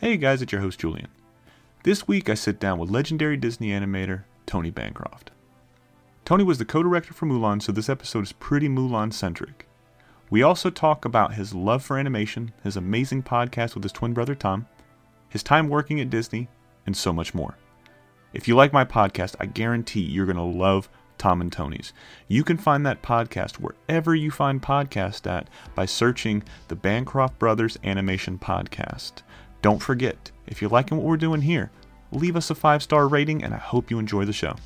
Hey guys, it's your host Julian. This week I sit down with legendary Disney animator Tony Bancroft. Tony was the co director for Mulan, so this episode is pretty Mulan centric. We also talk about his love for animation, his amazing podcast with his twin brother Tom, his time working at Disney, and so much more. If you like my podcast, I guarantee you're going to love Tom and Tony's. You can find that podcast wherever you find podcasts at by searching the Bancroft Brothers Animation Podcast. Don't forget, if you're liking what we're doing here, leave us a five star rating, and I hope you enjoy the show.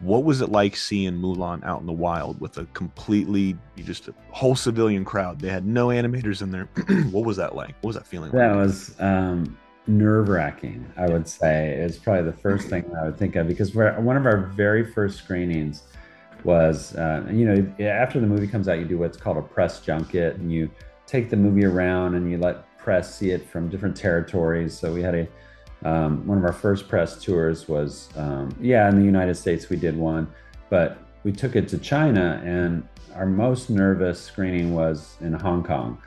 What was it like seeing Mulan out in the wild with a completely just a whole civilian crowd? They had no animators in there. what was that like? What was that feeling? Like? That like? was um, nerve wracking. I would say it's probably the first thing I would think of because one of our very first screenings was, uh, you know, after the movie comes out, you do what's called a press junket, and you take the movie around and you let press see it from different territories. So we had a um, one of our first press tours was um, yeah in the United States we did one, but we took it to China and our most nervous screening was in Hong Kong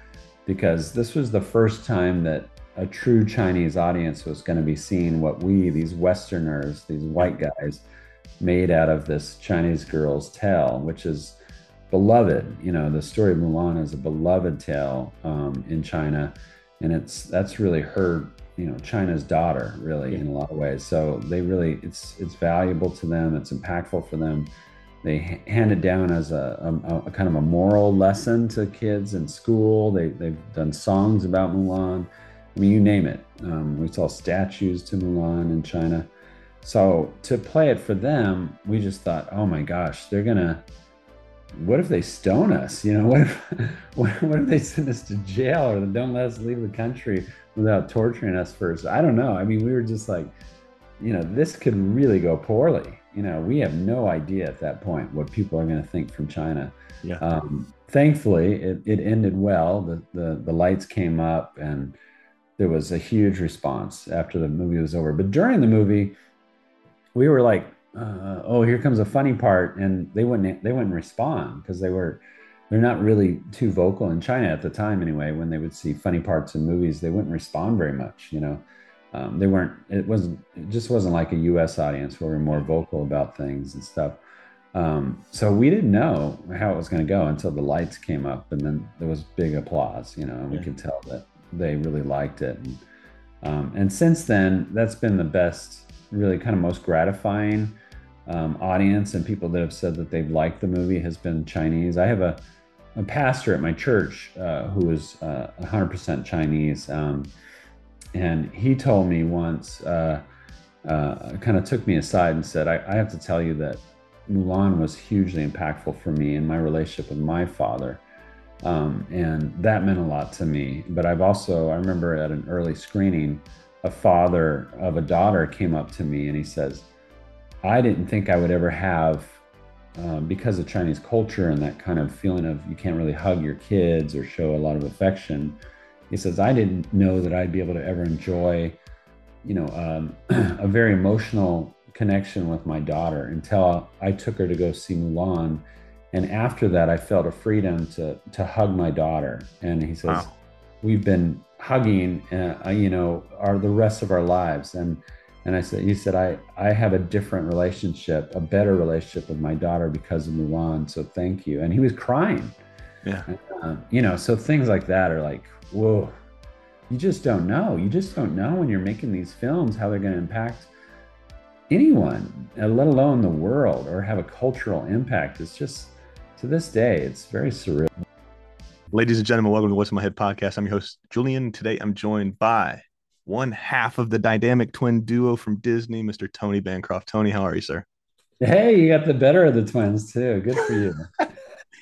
because this was the first time that a true Chinese audience was going to be seeing what we these Westerners these white guys made out of this Chinese girl's tale, which is beloved. You know, the story of Mulan is a beloved tale um, in China and it's that's really her you know china's daughter really yeah. in a lot of ways. So they really it's it's valuable to them. It's impactful for them. They hand it down as a, a, a kind of a moral lesson to kids in school. They, they've done songs about mulan. I mean you name it. Um, we saw statues to mulan in china. So to play it for them we just thought oh my gosh they're gonna what if they stone us? You know, what if what, if they send us to jail or don't let us leave the country without torturing us first? I don't know. I mean, we were just like, you know, this could really go poorly. You know, we have no idea at that point what people are going to think from China. Yeah. Um, thankfully, it, it ended well. The, the the lights came up and there was a huge response after the movie was over. But during the movie, we were like uh, oh, here comes a funny part, and they wouldn't they wouldn't respond because they were they're not really too vocal in China at the time anyway. When they would see funny parts in movies, they wouldn't respond very much. You know, um, they weren't. It wasn't. It just wasn't like a U.S. audience where we're more vocal about things and stuff. Um, so we didn't know how it was going to go until the lights came up, and then there was big applause. You know, and we could tell that they really liked it. And, um, and since then, that's been the best, really kind of most gratifying um, audience and people that have said that they've liked the movie has been Chinese. I have a, a pastor at my church uh, who is uh, 100% Chinese. Um, and he told me once, uh, uh kind of took me aside and said, I, I, have to tell you that Mulan was hugely impactful for me in my relationship with my father. Um, and that meant a lot to me. But I've also, I remember at an early screening, a father of a daughter came up to me and he says, I didn't think I would ever have, um, because of Chinese culture and that kind of feeling of you can't really hug your kids or show a lot of affection. He says, I didn't know that I'd be able to ever enjoy, you know, um, a very emotional connection with my daughter until I took her to go see Mulan. And after that, I felt a freedom to, to hug my daughter. And he says, wow. we've been hugging, uh, you know, our, the rest of our lives. And, and I said, he said, I, I have a different relationship, a better relationship with my daughter because of Mulan. So thank you. And he was crying. Yeah. Uh, you know, so things like that are like, whoa, you just don't know. You just don't know when you're making these films how they're going to impact anyone, uh, let alone the world, or have a cultural impact. It's just, to this day, it's very surreal. Ladies and gentlemen, welcome to What's in My Head podcast. I'm your host, Julian. Today I'm joined by one half of the dynamic twin duo from Disney, Mr. Tony Bancroft. Tony, how are you, sir? Hey, you got the better of the twins too. Good for you.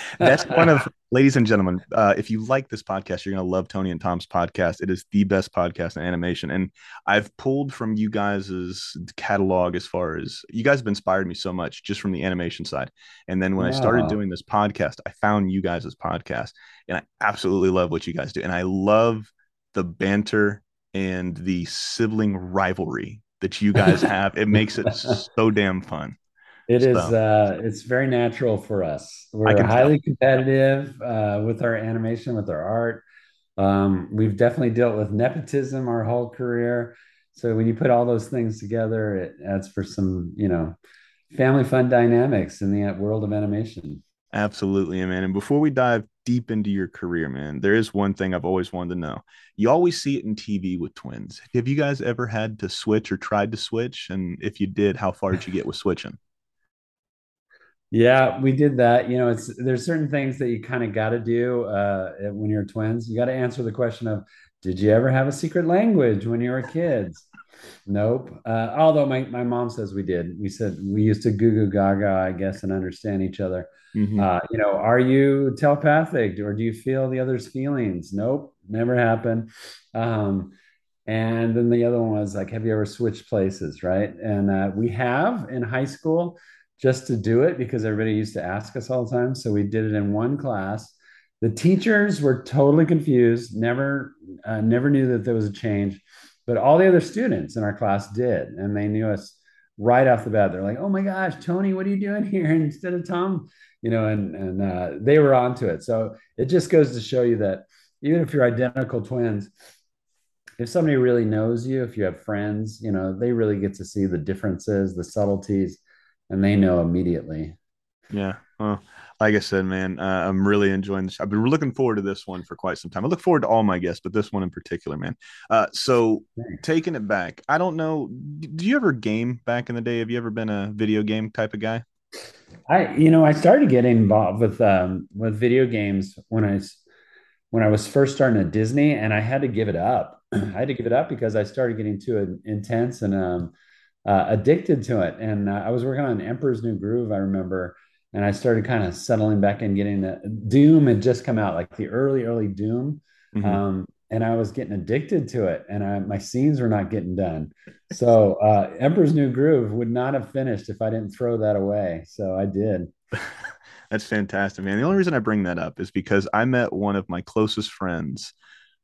That's one of, ladies and gentlemen. Uh, if you like this podcast, you're gonna love Tony and Tom's podcast. It is the best podcast in animation, and I've pulled from you guys' catalog as far as you guys have inspired me so much just from the animation side. And then when wow. I started doing this podcast, I found you guys' podcast, and I absolutely love what you guys do, and I love the banter and the sibling rivalry that you guys have. it makes it so damn fun. It so. is. Uh, it's very natural for us. We're highly tell. competitive uh, with our animation, with our art. Um, we've definitely dealt with nepotism our whole career. So when you put all those things together, it adds for some, you know, family fun dynamics in the world of animation. Absolutely, man. And before we dive deep into your career, man, there is one thing I've always wanted to know. You always see it in TV with twins. Have you guys ever had to switch or tried to switch? And if you did, how far did you get with switching? Yeah, we did that. You know, it's there's certain things that you kind of got to do uh, when you're twins. You got to answer the question of, did you ever have a secret language when you were kids? Nope. Uh, although my, my mom says we did. We said we used to goo goo gaga, I guess, and understand each other. Mm-hmm. Uh, you know, are you telepathic or do you feel the other's feelings? Nope, never happened. Um, and then the other one was like, have you ever switched places? Right. And uh, we have in high school just to do it because everybody used to ask us all the time. So we did it in one class. The teachers were totally confused, never, uh, never knew that there was a change, but all the other students in our class did, and they knew us right off the bat. They're like, "Oh my gosh, Tony, what are you doing here instead of Tom?" You know, and and uh, they were onto it. So it just goes to show you that even if you're identical twins, if somebody really knows you, if you have friends, you know, they really get to see the differences, the subtleties, and they know immediately. Yeah. Well, like I said, man, uh, I'm really enjoying this. I've been looking forward to this one for quite some time. I look forward to all my guests, but this one in particular, man. Uh, so Thanks. taking it back, I don't know. Did you ever game back in the day? Have you ever been a video game type of guy? I, you know, I started getting involved with um, with video games when I when I was first starting at Disney, and I had to give it up. I had to give it up because I started getting too intense and um, uh, addicted to it. And uh, I was working on Emperor's New Groove, I remember, and I started kind of settling back and getting the Doom had just come out, like the early, early Doom. Mm-hmm. Um, and I was getting addicted to it, and I, my scenes were not getting done. So uh, Emperor's New Groove would not have finished if I didn't throw that away. So I did. That's fantastic, man. The only reason I bring that up is because I met one of my closest friends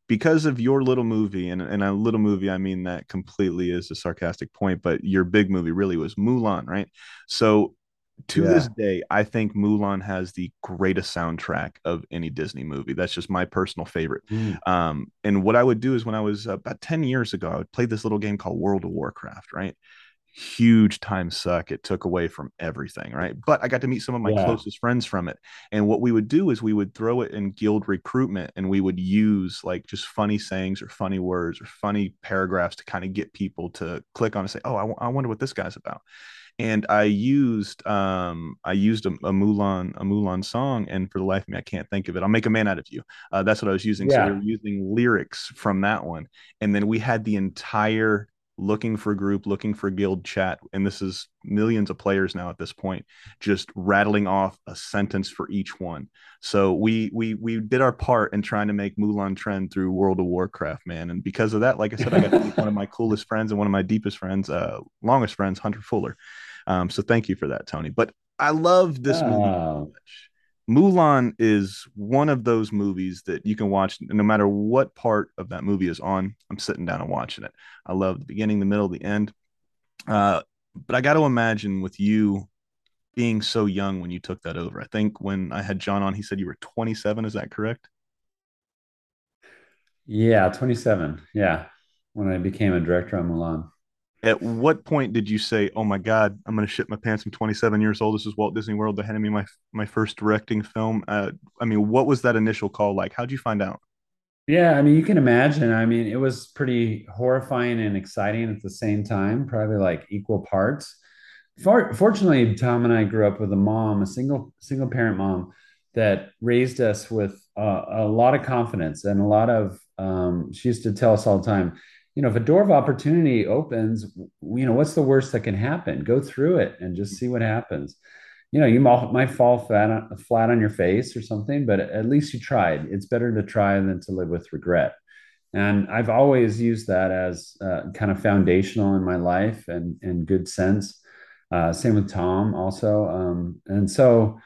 because of your little movie, and, and a little movie, I mean that completely is a sarcastic point, but your big movie really was Mulan, right? So to yeah. this day, I think Mulan has the greatest soundtrack of any Disney movie. That's just my personal favorite. Mm. Um, and what I would do is when I was uh, about 10 years ago, I would play this little game called World of Warcraft, right? huge time suck. It took away from everything, right? But I got to meet some of my yeah. closest friends from it. And what we would do is we would throw it in guild recruitment and we would use like just funny sayings or funny words or funny paragraphs to kind of get people to click on and say, oh, I, w- I wonder what this guy's about. And I used um I used a, a, Mulan a Mulan song, and for the life of me, I can't think of it. I'll make a man out of you. Uh, that's what I was using. Yeah. So we were using lyrics from that one, and then we had the entire looking for group, looking for guild chat, and this is millions of players now at this point, just rattling off a sentence for each one. So we we we did our part in trying to make Mulan trend through World of Warcraft, man. And because of that, like I said, I got to meet one of my coolest friends and one of my deepest friends, uh, longest friends, Hunter Fuller. Um, so thank you for that, Tony. But I love this oh. movie so much. Mulan is one of those movies that you can watch no matter what part of that movie is on. I'm sitting down and watching it. I love the beginning, the middle, the end. Uh, but I got to imagine with you being so young when you took that over. I think when I had John on, he said you were 27. Is that correct? Yeah, 27. Yeah, when I became a director on Mulan at what point did you say, "Oh my God, I'm going to shit my pants"? I'm 27 years old. This is Walt Disney World. They're handing me my my first directing film. Uh, I mean, what was that initial call like? How'd you find out? Yeah, I mean, you can imagine. I mean, it was pretty horrifying and exciting at the same time, probably like equal parts. For, fortunately, Tom and I grew up with a mom, a single single parent mom, that raised us with uh, a lot of confidence and a lot of. Um, she used to tell us all the time, you know, if a door of opportunity opens, you know, what's the worst that can happen? Go through it and just see what happens. You know, you might fall flat, flat on your face or something, but at least you tried. It's better to try than to live with regret. And I've always used that as uh, kind of foundational in my life and, and good sense. Uh, same with Tom also. Um, and so,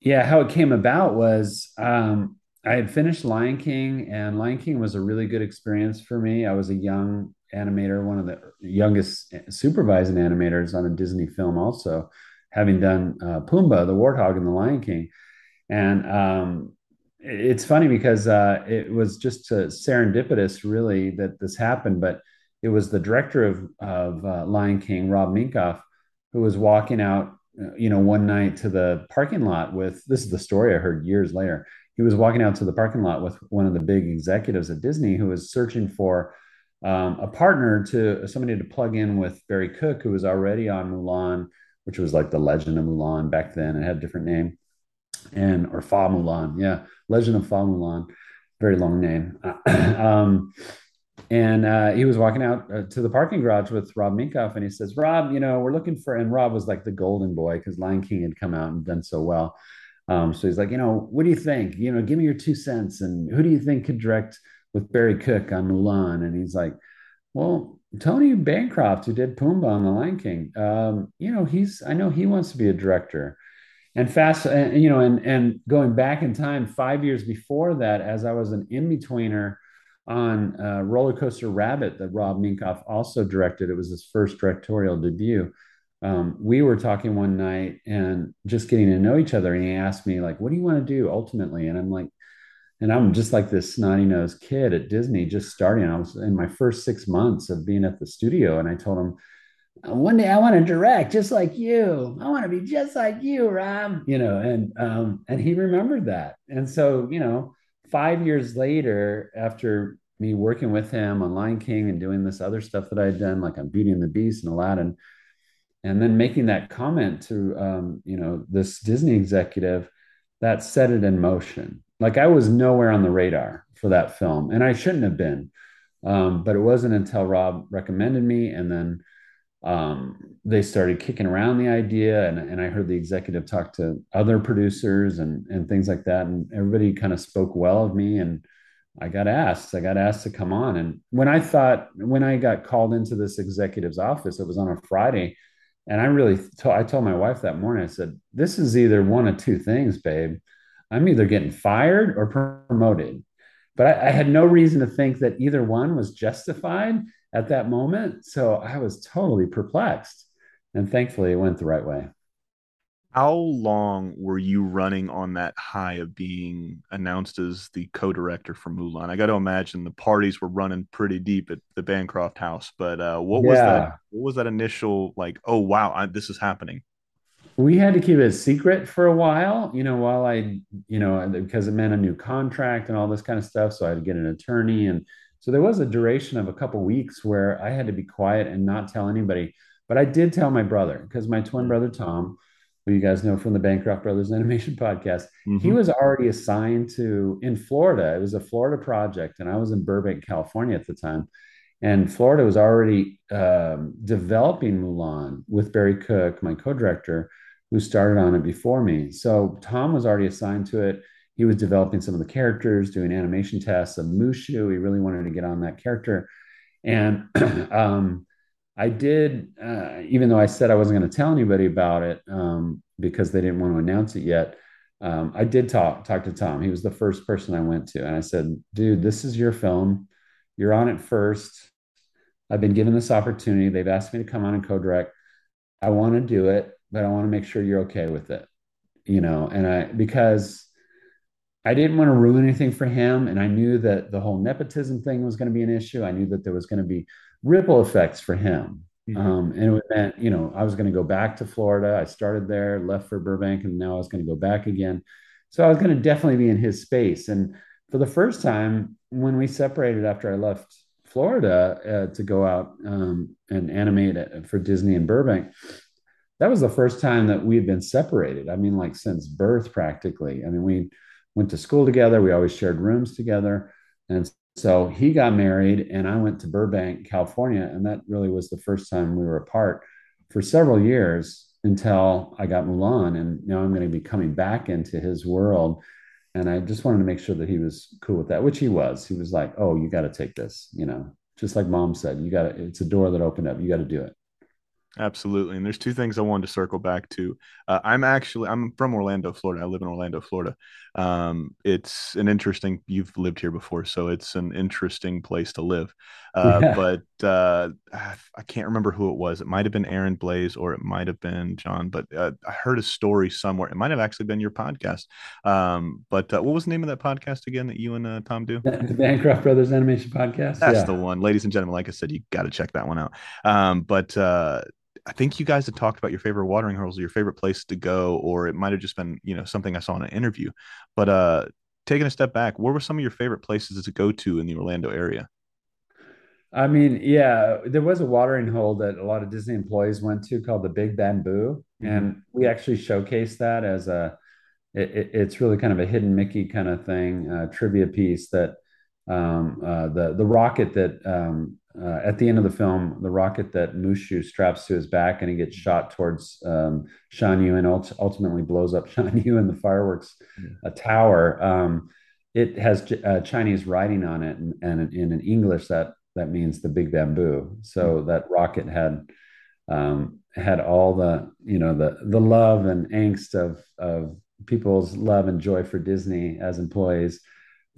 yeah, how it came about was um, I had finished Lion King, and Lion King was a really good experience for me. I was a young animator, one of the youngest supervising animators on a Disney film, also having done uh, Pumbaa, the Warthog, and the Lion King. And um, it's funny because uh, it was just serendipitous, really, that this happened. But it was the director of of uh, Lion King, Rob Minkoff, who was walking out, uh, you know, one night to the parking lot with. This is the story I heard years later. He was walking out to the parking lot with one of the big executives at Disney, who was searching for um, a partner to somebody to plug in with Barry Cook, who was already on Mulan, which was like the Legend of Mulan back then. It had a different name and or Fa Mulan. Yeah, Legend of Fa Mulan. Very long name. um, and uh, he was walking out uh, to the parking garage with Rob Minkoff, and he says, "Rob, you know, we're looking for." And Rob was like the golden boy because Lion King had come out and done so well. Um, so he's like, you know, what do you think? You know, give me your two cents. And who do you think could direct with Barry Cook on Mulan? And he's like, well, Tony Bancroft, who did Pumbaa on The Lion King, um, you know, he's I know he wants to be a director and fast and you know and and going back in time five years before that as i was an in-betweener on uh, roller coaster rabbit that rob minkoff also directed it was his first directorial debut um, we were talking one night and just getting to know each other and he asked me like what do you want to do ultimately and i'm like and i'm just like this snotty-nosed kid at disney just starting i was in my first six months of being at the studio and i told him one day I want to direct just like you. I want to be just like you, Rob. You know, and um, and he remembered that. And so, you know, five years later, after me working with him on Lion King and doing this other stuff that I had done, like on Beauty and the Beast and Aladdin, and then making that comment to um, you know, this Disney executive, that set it in motion. Like I was nowhere on the radar for that film, and I shouldn't have been. Um, but it wasn't until Rob recommended me, and then um, they started kicking around the idea and, and i heard the executive talk to other producers and, and things like that and everybody kind of spoke well of me and i got asked i got asked to come on and when i thought when i got called into this executive's office it was on a friday and i really i told my wife that morning i said this is either one of two things babe i'm either getting fired or promoted but I, I had no reason to think that either one was justified at that moment. So I was totally perplexed. And thankfully, it went the right way. How long were you running on that high of being announced as the co-director for Mulan? I got to imagine the parties were running pretty deep at the Bancroft house. But uh, what was that? What was that initial like? Oh wow, I, this is happening. We had to keep it a secret for a while, you know, while I, you know, because it meant a new contract and all this kind of stuff. So I had to get an attorney and so there was a duration of a couple weeks where I had to be quiet and not tell anybody. But I did tell my brother because my twin brother Tom, who you guys know from the Bancroft Brothers Animation Podcast, mm-hmm. he was already assigned to in Florida. It was a Florida project, and I was in Burbank, California at the time. And Florida was already um, developing Mulan with Barry Cook, my co-director, who started on it before me. So Tom was already assigned to it he was developing some of the characters, doing animation tests of Mushu. He really wanted to get on that character. And um, I did, uh, even though I said I wasn't going to tell anybody about it um, because they didn't want to announce it yet. Um, I did talk talk to Tom. He was the first person I went to, and I said, "Dude, this is your film. You're on it first. I've been given this opportunity. They've asked me to come on and co-direct. I want to do it, but I want to make sure you're okay with it. You know, and I because I didn't want to ruin anything for him. And I knew that the whole nepotism thing was going to be an issue. I knew that there was going to be ripple effects for him. Mm-hmm. Um, and it meant, you know, I was going to go back to Florida. I started there, left for Burbank, and now I was going to go back again. So I was going to definitely be in his space. And for the first time, when we separated after I left Florida uh, to go out um, and animate it for Disney in Burbank, that was the first time that we had been separated. I mean, like since birth, practically. I mean, we went to school together. We always shared rooms together. And so he got married, and I went to Burbank, California. And that really was the first time we were apart for several years until I got Mulan. And now I'm going to be coming back into his world. And I just wanted to make sure that he was cool with that, which he was. He was like, oh, you got to take this, you know, just like mom said, you got to, it's a door that opened up. You got to do it. Absolutely. And there's two things I wanted to circle back to. Uh, I'm actually I'm from Orlando, Florida. I live in Orlando, Florida. Um, it's an interesting. You've lived here before, so it's an interesting place to live. Uh, yeah. But uh, I can't remember who it was. It might have been Aaron Blaise or it might have been John. But uh, I heard a story somewhere. It might have actually been your podcast. Um, but uh, what was the name of that podcast again that you and uh, Tom do? The Bancroft Brothers Animation Podcast. That's yeah. the one, ladies and gentlemen. Like I said, you got to check that one out. Um, but uh, I think you guys had talked about your favorite watering holes, your favorite place to go, or it might have just been, you know, something I saw in an interview. But uh taking a step back, what were some of your favorite places to go to in the Orlando area? I mean, yeah, there was a watering hole that a lot of Disney employees went to called the Big Bamboo, mm-hmm. and we actually showcased that as a. It, it's really kind of a hidden Mickey kind of thing, uh, trivia piece that um, uh, the the rocket that um, uh, at the end of the film, the rocket that Mushu straps to his back and he gets shot towards um, Shan Yu and ult- ultimately blows up Shan Yu in the fireworks yeah. tower. Um, it has uh, Chinese writing on it, and, and in, in, English that that means the big bamboo. So mm-hmm. that rocket had um, had all the you know the the love and angst of of people's love and joy for Disney as employees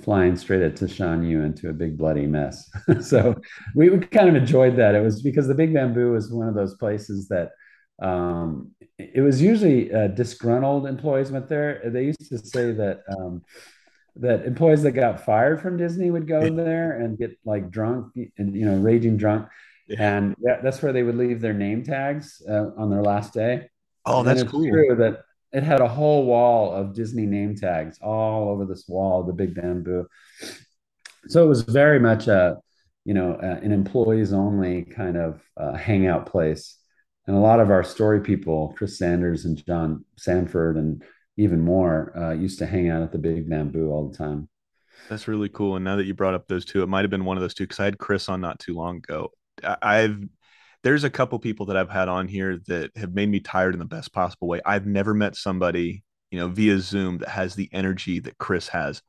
flying straight at Shan Yu into a big bloody mess. so we, kind of enjoyed that. It was because the Big Bamboo was one of those places that um, it was usually uh, disgruntled employees went there. They used to say that um, that employees that got fired from Disney would go there and get like drunk and you know raging drunk, yeah. and that, that's where they would leave their name tags uh, on their last day. Oh, that's cool. True that it had a whole wall of Disney name tags all over this wall, the big bamboo. So it was very much a, you know, uh, an employees only kind of uh, hangout place. And a lot of our story people, Chris Sanders and John Sanford, and even more, uh, used to hang out at the Big Bamboo all the time. That's really cool. And now that you brought up those two, it might have been one of those two because I had Chris on not too long ago. I've there's a couple people that I've had on here that have made me tired in the best possible way. I've never met somebody, you know, via Zoom that has the energy that Chris has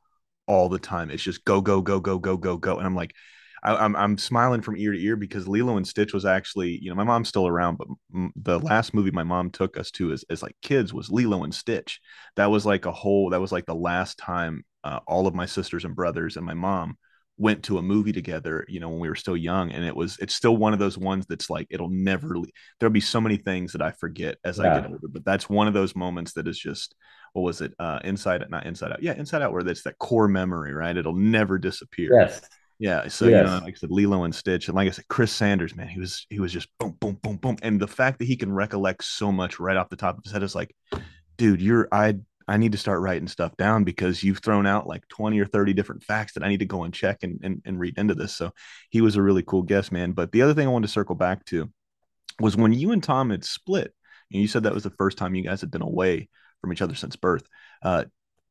all the time. It's just go, go, go, go, go, go, go. And I'm like, I, am I'm, I'm smiling from ear to ear because Lilo and Stitch was actually, you know, my mom's still around, but m- the last movie my mom took us to as, as like kids was Lilo and Stitch. That was like a whole, that was like the last time uh, all of my sisters and brothers and my mom went to a movie together, you know, when we were still young. And it was, it's still one of those ones that's like, it'll never, there'll be so many things that I forget as yeah. I get older, but that's one of those moments that is just, what was it? Uh, inside, not inside out. Yeah. Inside out, where that's that core memory, right? It'll never disappear. Yes. Yeah. So, yes. you know, like I said, Lilo and Stitch. And like I said, Chris Sanders, man, he was, he was just boom, boom, boom, boom. And the fact that he can recollect so much right off the top of his head is like, dude, you're, I, I need to start writing stuff down because you've thrown out like 20 or 30 different facts that I need to go and check and, and, and read into this. So he was a really cool guest, man. But the other thing I wanted to circle back to was when you and Tom had split, and you said that was the first time you guys had been away from each other since birth. Uh,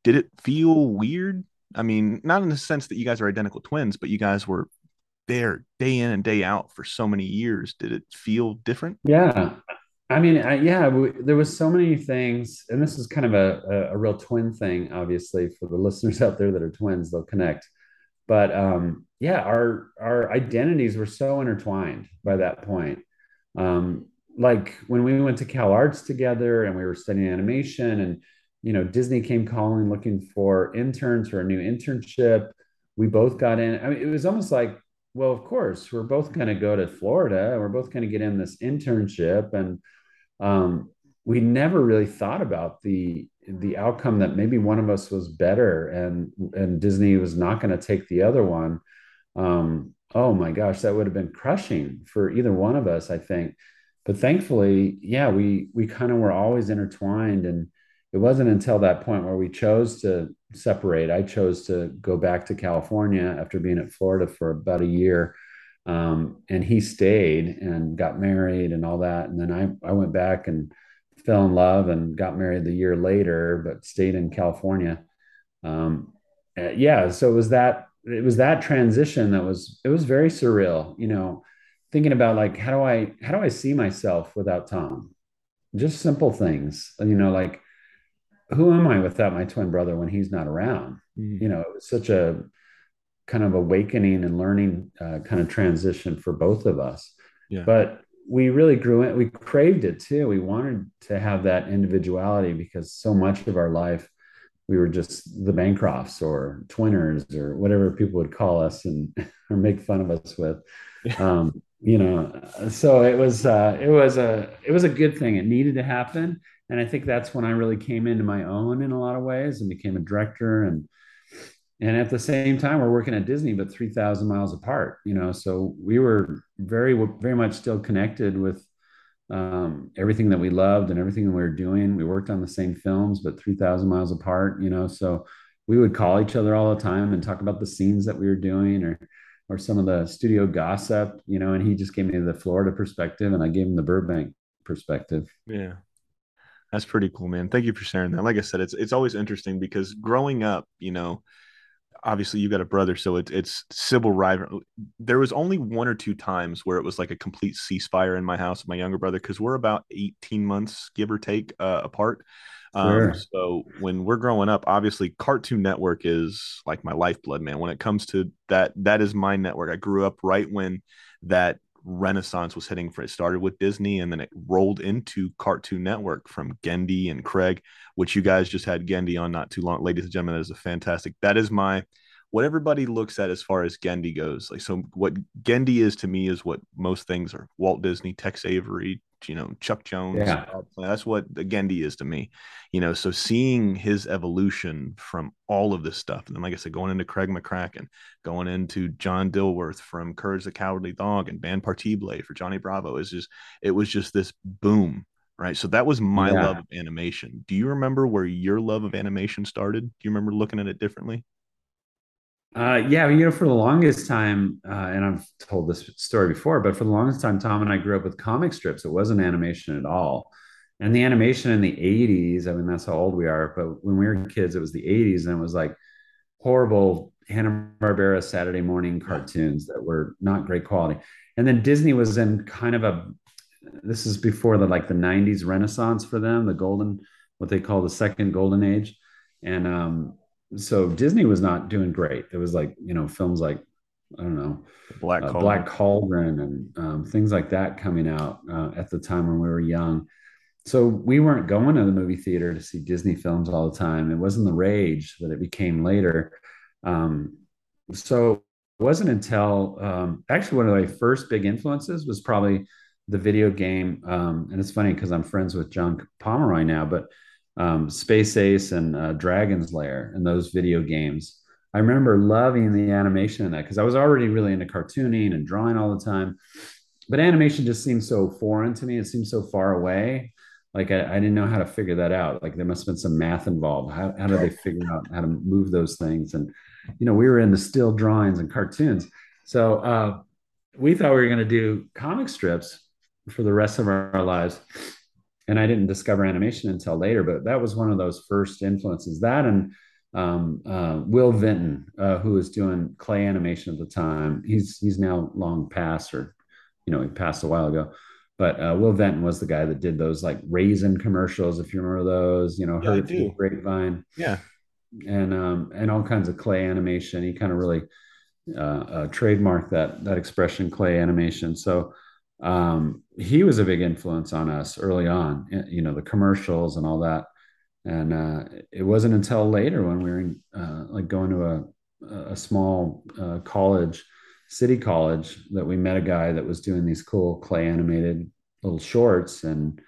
did it feel weird? I mean, not in the sense that you guys are identical twins, but you guys were there day in and day out for so many years. Did it feel different? Yeah. I mean, I, yeah, we, there was so many things, and this is kind of a, a, a, real twin thing, obviously, for the listeners out there that are twins, they'll connect. But um, yeah, our our identities were so intertwined by that point. Um, like when we went to Cal Arts together and we were studying animation, and you know, Disney came calling looking for interns for a new internship. We both got in. I mean, it was almost like well, of course, we're both going to go to Florida and we're both going to get in this internship. And um, we never really thought about the the outcome that maybe one of us was better and and Disney was not going to take the other one. Um, oh my gosh, that would have been crushing for either one of us, I think. But thankfully, yeah, we we kind of were always intertwined, and it wasn't until that point where we chose to separate. I chose to go back to California after being at Florida for about a year um, and he stayed and got married and all that. And then I, I went back and fell in love and got married the year later, but stayed in California. Um, uh, yeah. So it was that, it was that transition that was, it was very surreal, you know, thinking about like, how do I, how do I see myself without Tom? Just simple things, you know, like, who am I without my twin brother when he's not around? Mm-hmm. You know, it was such a, kind of awakening and learning uh, kind of transition for both of us. Yeah. But we really grew it. We craved it too. We wanted to have that individuality because so much of our life we were just the Bancrofts or Twinners or whatever people would call us and or make fun of us with. Um, you know, so it was uh, it was a it was a good thing. It needed to happen, and I think that's when I really came into my own in a lot of ways and became a director and and at the same time we're working at disney but 3000 miles apart you know so we were very very much still connected with um, everything that we loved and everything that we were doing. We worked on the same films but 3000 miles apart you know so we would call each other all the time and talk about the scenes that we were doing or or some of the studio gossip you know and he just gave me the florida perspective and i gave him the burbank perspective. Yeah. That's pretty cool man. Thank you for sharing that. Like i said it's it's always interesting because growing up you know obviously you got a brother, so it's it's civil rival. There was only one or two times where it was like a complete ceasefire in my house with my younger brother because we're about 18 months, give or take, uh, apart. Um, sure. Um, so when we're growing up, obviously Cartoon Network is like my lifeblood, man. When it comes to that, that is my network. I grew up right when that renaissance was hitting for it started with disney and then it rolled into cartoon network from Genndy and craig which you guys just had Genndy on not too long ladies and gentlemen that is a fantastic that is my what everybody looks at as far as Genndy goes like so what Genndy is to me is what most things are walt disney tex avery you know Chuck Jones. Yeah. That's what the Genndy is to me. You know, so seeing his evolution from all of this stuff, and then like I said, going into Craig McCracken, going into John Dilworth from Courage the Cowardly Dog and Van Partible for Johnny Bravo is just it was just this boom. Right. So that was my yeah. love of animation. Do you remember where your love of animation started? Do you remember looking at it differently? Uh, yeah, you know, for the longest time, uh, and I've told this story before, but for the longest time, Tom and I grew up with comic strips. It wasn't animation at all. And the animation in the 80s, I mean, that's how old we are. But when we were kids, it was the 80s and it was like horrible Hanna-Barbera Saturday morning cartoons that were not great quality. And then Disney was in kind of a, this is before the like the 90s renaissance for them, the golden, what they call the second golden age. And um, so Disney was not doing great. There was like you know films like I don't know Black uh, Black Cauldron and um, things like that coming out uh, at the time when we were young. So we weren't going to the movie theater to see Disney films all the time. It wasn't the rage that it became later. Um, so it wasn't until um, actually one of my first big influences was probably the video game. Um, and it's funny because I'm friends with John Pomeroy now, but um, Space Ace and uh, Dragon's Lair and those video games. I remember loving the animation in that because I was already really into cartooning and drawing all the time. But animation just seemed so foreign to me. It seemed so far away. Like I, I didn't know how to figure that out. Like there must have been some math involved. How, how did they figure out how to move those things? And, you know, we were into still drawings and cartoons. So uh, we thought we were going to do comic strips for the rest of our, our lives and I didn't discover animation until later, but that was one of those first influences. That and um, uh, Will Vinton, uh, who was doing clay animation at the time. He's he's now long past, or you know, he passed a while ago. But uh, Will Vinton was the guy that did those like raisin commercials, if you remember those. You know, yeah, heard through grapevine. Yeah, and um, and all kinds of clay animation. He kind of really uh, uh, trademarked that that expression, clay animation. So um, he was a big influence on us early on, you know, the commercials and all that. And uh, it wasn't until later when we were in, uh, like going to a, a small uh, college, city college, that we met a guy that was doing these cool clay animated little shorts. And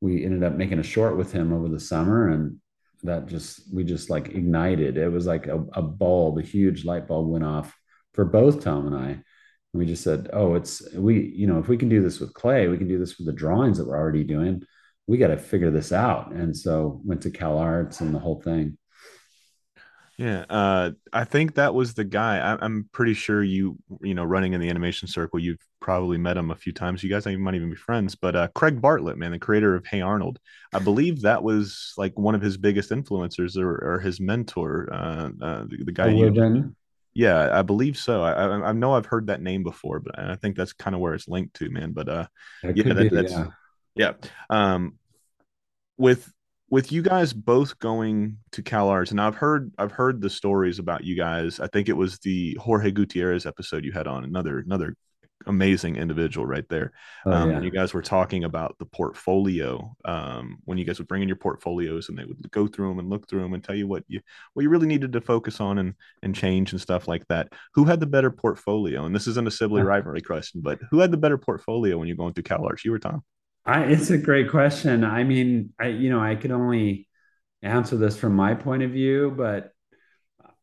we ended up making a short with him over the summer. And that just, we just like ignited. It was like a, a bulb, a huge light bulb went off for both Tom and I we just said, oh, it's we, you know, if we can do this with clay, we can do this with the drawings that we're already doing. We got to figure this out. And so went to Cal Arts and the whole thing. Yeah, uh, I think that was the guy. I, am pretty sure you, you know, running in the animation circle, you've probably met him a few times. You guys might even be friends. But uh, Craig Bartlett, man, the creator of Hey Arnold, I believe that was like one of his biggest influencers or, or his mentor. Uh, uh the, the, guy. you, yeah, I believe so. I, I, know I've heard that name before, but I think that's kind of where it's linked to, man. But uh, yeah, that, be, that's yeah. yeah. Um, with with you guys both going to Cal Arts, and I've heard I've heard the stories about you guys. I think it was the Jorge Gutierrez episode you had on another another amazing individual right there. Oh, um, yeah. when you guys were talking about the portfolio, um, when you guys would bring in your portfolios and they would go through them and look through them and tell you what you what you really needed to focus on and and change and stuff like that. Who had the better portfolio? And this isn't a Sibley rivalry question, but who had the better portfolio when you're going through Cal Arts? You or Tom? I, it's a great question. I mean, I you know, I can only answer this from my point of view, but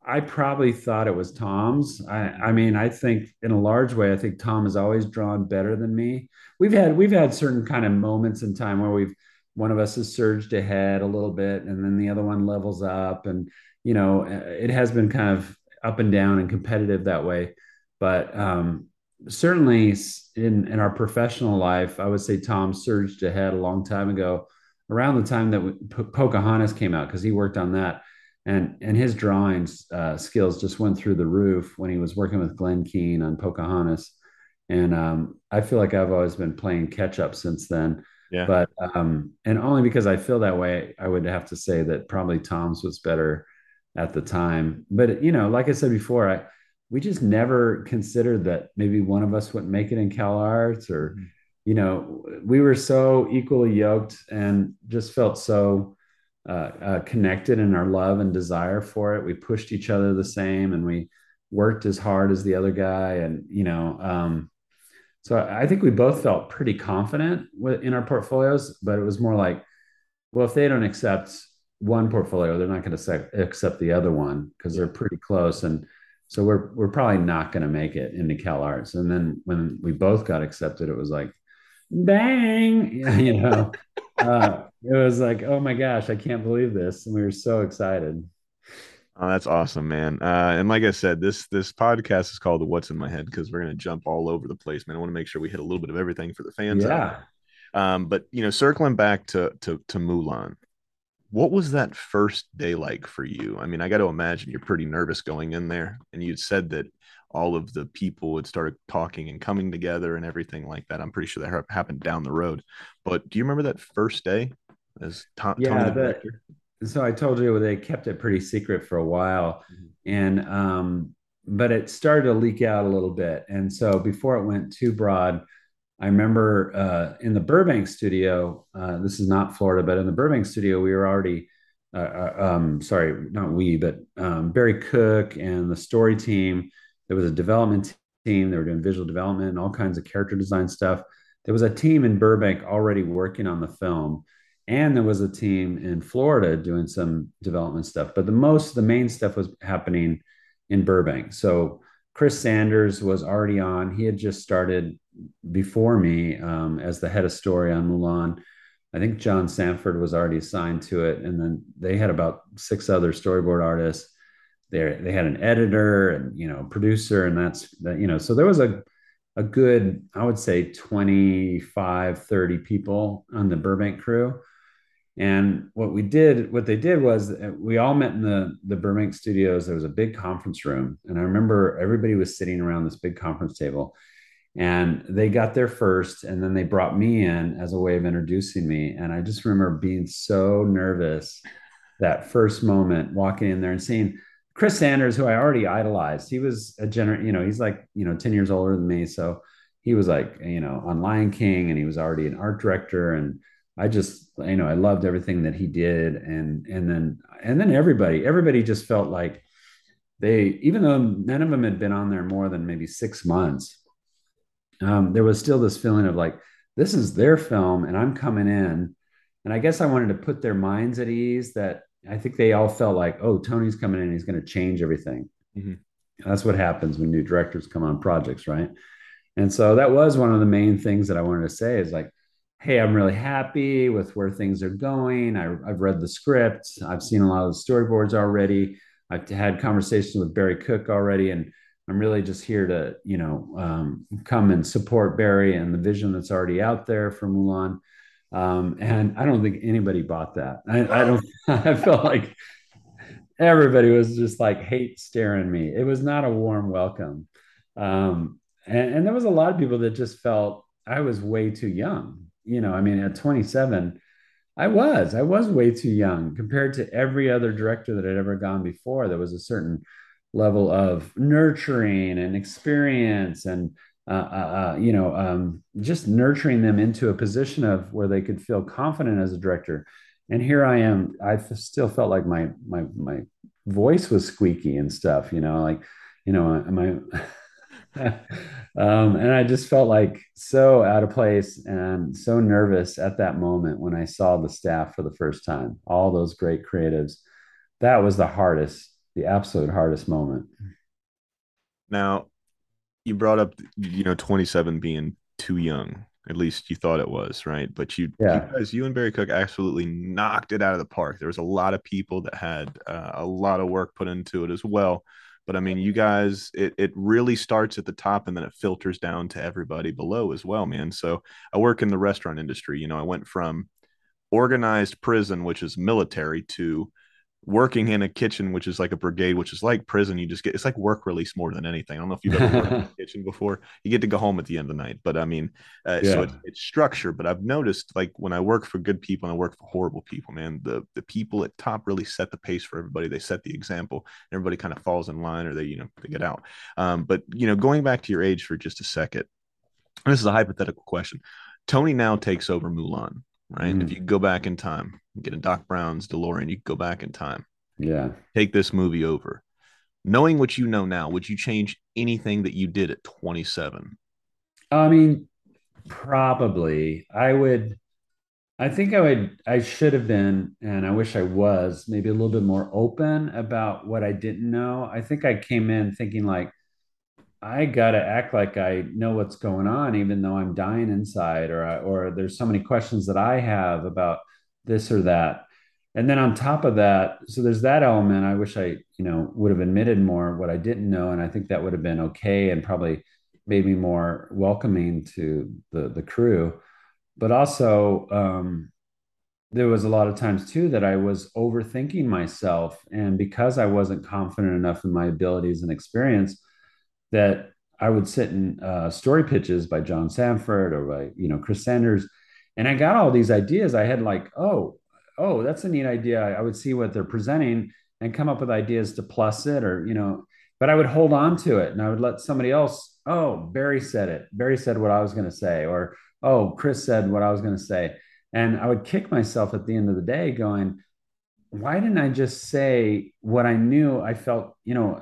I probably thought it was Tom's. I, I mean, I think in a large way, I think Tom has always drawn better than me. We've had we've had certain kind of moments in time where we've one of us has surged ahead a little bit, and then the other one levels up, and you know, it has been kind of up and down and competitive that way. But um, certainly in in our professional life, I would say Tom surged ahead a long time ago, around the time that we, Pocahontas came out because he worked on that and and his drawing uh, skills just went through the roof when he was working with Glenn Keane on Pocahontas, and um, I feel like I've always been playing catch up since then. Yeah. But um, and only because I feel that way, I would have to say that probably Tom's was better at the time. But you know, like I said before, I we just never considered that maybe one of us wouldn't make it in Cal Arts or. Mm-hmm. You know, we were so equally yoked and just felt so uh, uh, connected in our love and desire for it. We pushed each other the same, and we worked as hard as the other guy. And you know, um, so I think we both felt pretty confident in our portfolios, but it was more like, well, if they don't accept one portfolio, they're not going to accept the other one because they're pretty close. And so we're we're probably not going to make it into Cal Arts. And then when we both got accepted, it was like, bang, you know. uh, it was like, oh my gosh, I can't believe this, and we were so excited. Oh, that's awesome, man. Uh, and like I said, this this podcast is called "What's in My Head" because we're gonna jump all over the place, man. I want to make sure we hit a little bit of everything for the fans. Yeah. Um, but you know, circling back to to to Mulan, what was that first day like for you? I mean, I got to imagine you're pretty nervous going in there, and you said that all of the people had started talking and coming together and everything like that. I'm pretty sure that happened down the road. But do you remember that first day as Tom, yeah, Tony the? So I told you they kept it pretty secret for a while, mm-hmm. and um, but it started to leak out a little bit. And so before it went too broad, I remember uh, in the Burbank studio. Uh, this is not Florida, but in the Burbank studio, we were already. Uh, uh um, sorry, not we, but um, Barry Cook and the story team there was a development team. They were doing visual development and all kinds of character design stuff. There was a team in Burbank already working on the film, and there was a team in Florida doing some development stuff. But the most, the main stuff was happening in Burbank. So Chris Sanders was already on. He had just started before me um, as the head of story on Mulan. I think John Sanford was already assigned to it, and then they had about six other storyboard artists they they had an editor and you know producer and that's that you know so there was a a good i would say 25 30 people on the burbank crew and what we did what they did was uh, we all met in the the burbank studios. There was a big conference room. And i remember everybody was sitting around this big conference table. And they got there first and then they brought me in as a way of introducing me. And i just remember being so nervous that first moment walking in there and seeing Chris Sanders, who I already idolized, he was a gener, you know, he's like, you know, 10 years older than me. So he was like, you know, on Lion King and he was already an art director. And I just, you know, I loved everything that he did. And, and then, and then everybody, everybody just felt like they, even though none of them had been on there more than maybe six months, um, there was still this feeling of like, this is their film and I'm coming in. And I guess I wanted to put their minds at ease that I think they all felt like, oh, Tony's coming in, he's going to change everything. Mm-hmm. That's what happens when new directors come on projects, right? And so that was one of the main things that I wanted to say is like, hey, I'm really happy with where things are going. I, have read the script, I've seen a lot of the storyboards already. I've had conversations with Barry Cook already, and I'm really just here to, you know, um, come and support Barry and the vision that's already out there for Mulan. Um, and I don't think anybody bought that. I, I don't, I felt like everybody was just like hate staring me. It was not a warm welcome. Um, and, and there was a lot of people that just felt I was way too young. You know, I mean, at 27, I was, I was way too young compared to every other director that had ever gone before. There was a certain level of nurturing and experience and uh, uh, uh, you know, um, just nurturing them into a position of where they could feel confident as a director. And here I am. I still felt like my my my voice was squeaky and stuff. You know, like you know, my. um, and I just felt like so out of place and so nervous at that moment when I saw the staff for the first time. All those great creatives. That was the hardest, the absolute hardest moment. Now, you brought up you know 27 being too young at least you thought it was right but you, yeah. you guys you and barry cook absolutely knocked it out of the park there was a lot of people that had uh, a lot of work put into it as well but i mean you guys it, it really starts at the top and then it filters down to everybody below as well man. So i work in the restaurant industry you know i went from organized prison which is military to working in a kitchen, which is like a brigade, which is like prison. You just get it's like work release more than anything. I don't know if you've ever worked in a kitchen before. You get to go home at the end of the night, but I mean, uh, yeah. so it's, it's structure. But I've noticed like when I work for good people and I work for horrible people, man, the the people at top really set the pace for everybody. They set the example. and Everybody kind of falls in line, or they you know they get out. Um, but you know, going back to your age for just a second, this is a hypothetical question. Tony now takes over Mulan, right? Mm. If you go back in time, get a Doc Brown's DeLorean, you could go back in time. Yeah. Take this movie over. Knowing what you know now, would you change anything that you did at 27? I mean, probably. I would I think I would I should have been and I wish I was maybe a little bit more open about what I didn't know. I think I came in thinking like I gotta act like I know what's going on, even though I'm dying inside, or I, or there's so many questions that I have about this or that. And then on top of that, so there's that element. I wish I, you know, would have admitted more what I didn't know, and I think that would have been okay and probably made me more welcoming to the the crew. But also, um, there was a lot of times too that I was overthinking myself, and because I wasn't confident enough in my abilities and experience that I would sit in uh, story pitches by John Sanford or by you know Chris Sanders, and I got all these ideas. I had like, oh, oh, that's a neat idea. I would see what they're presenting and come up with ideas to plus it, or you know, but I would hold on to it and I would let somebody else. Oh, Barry said it. Barry said what I was going to say, or oh, Chris said what I was going to say, and I would kick myself at the end of the day, going, why didn't I just say what I knew? I felt, you know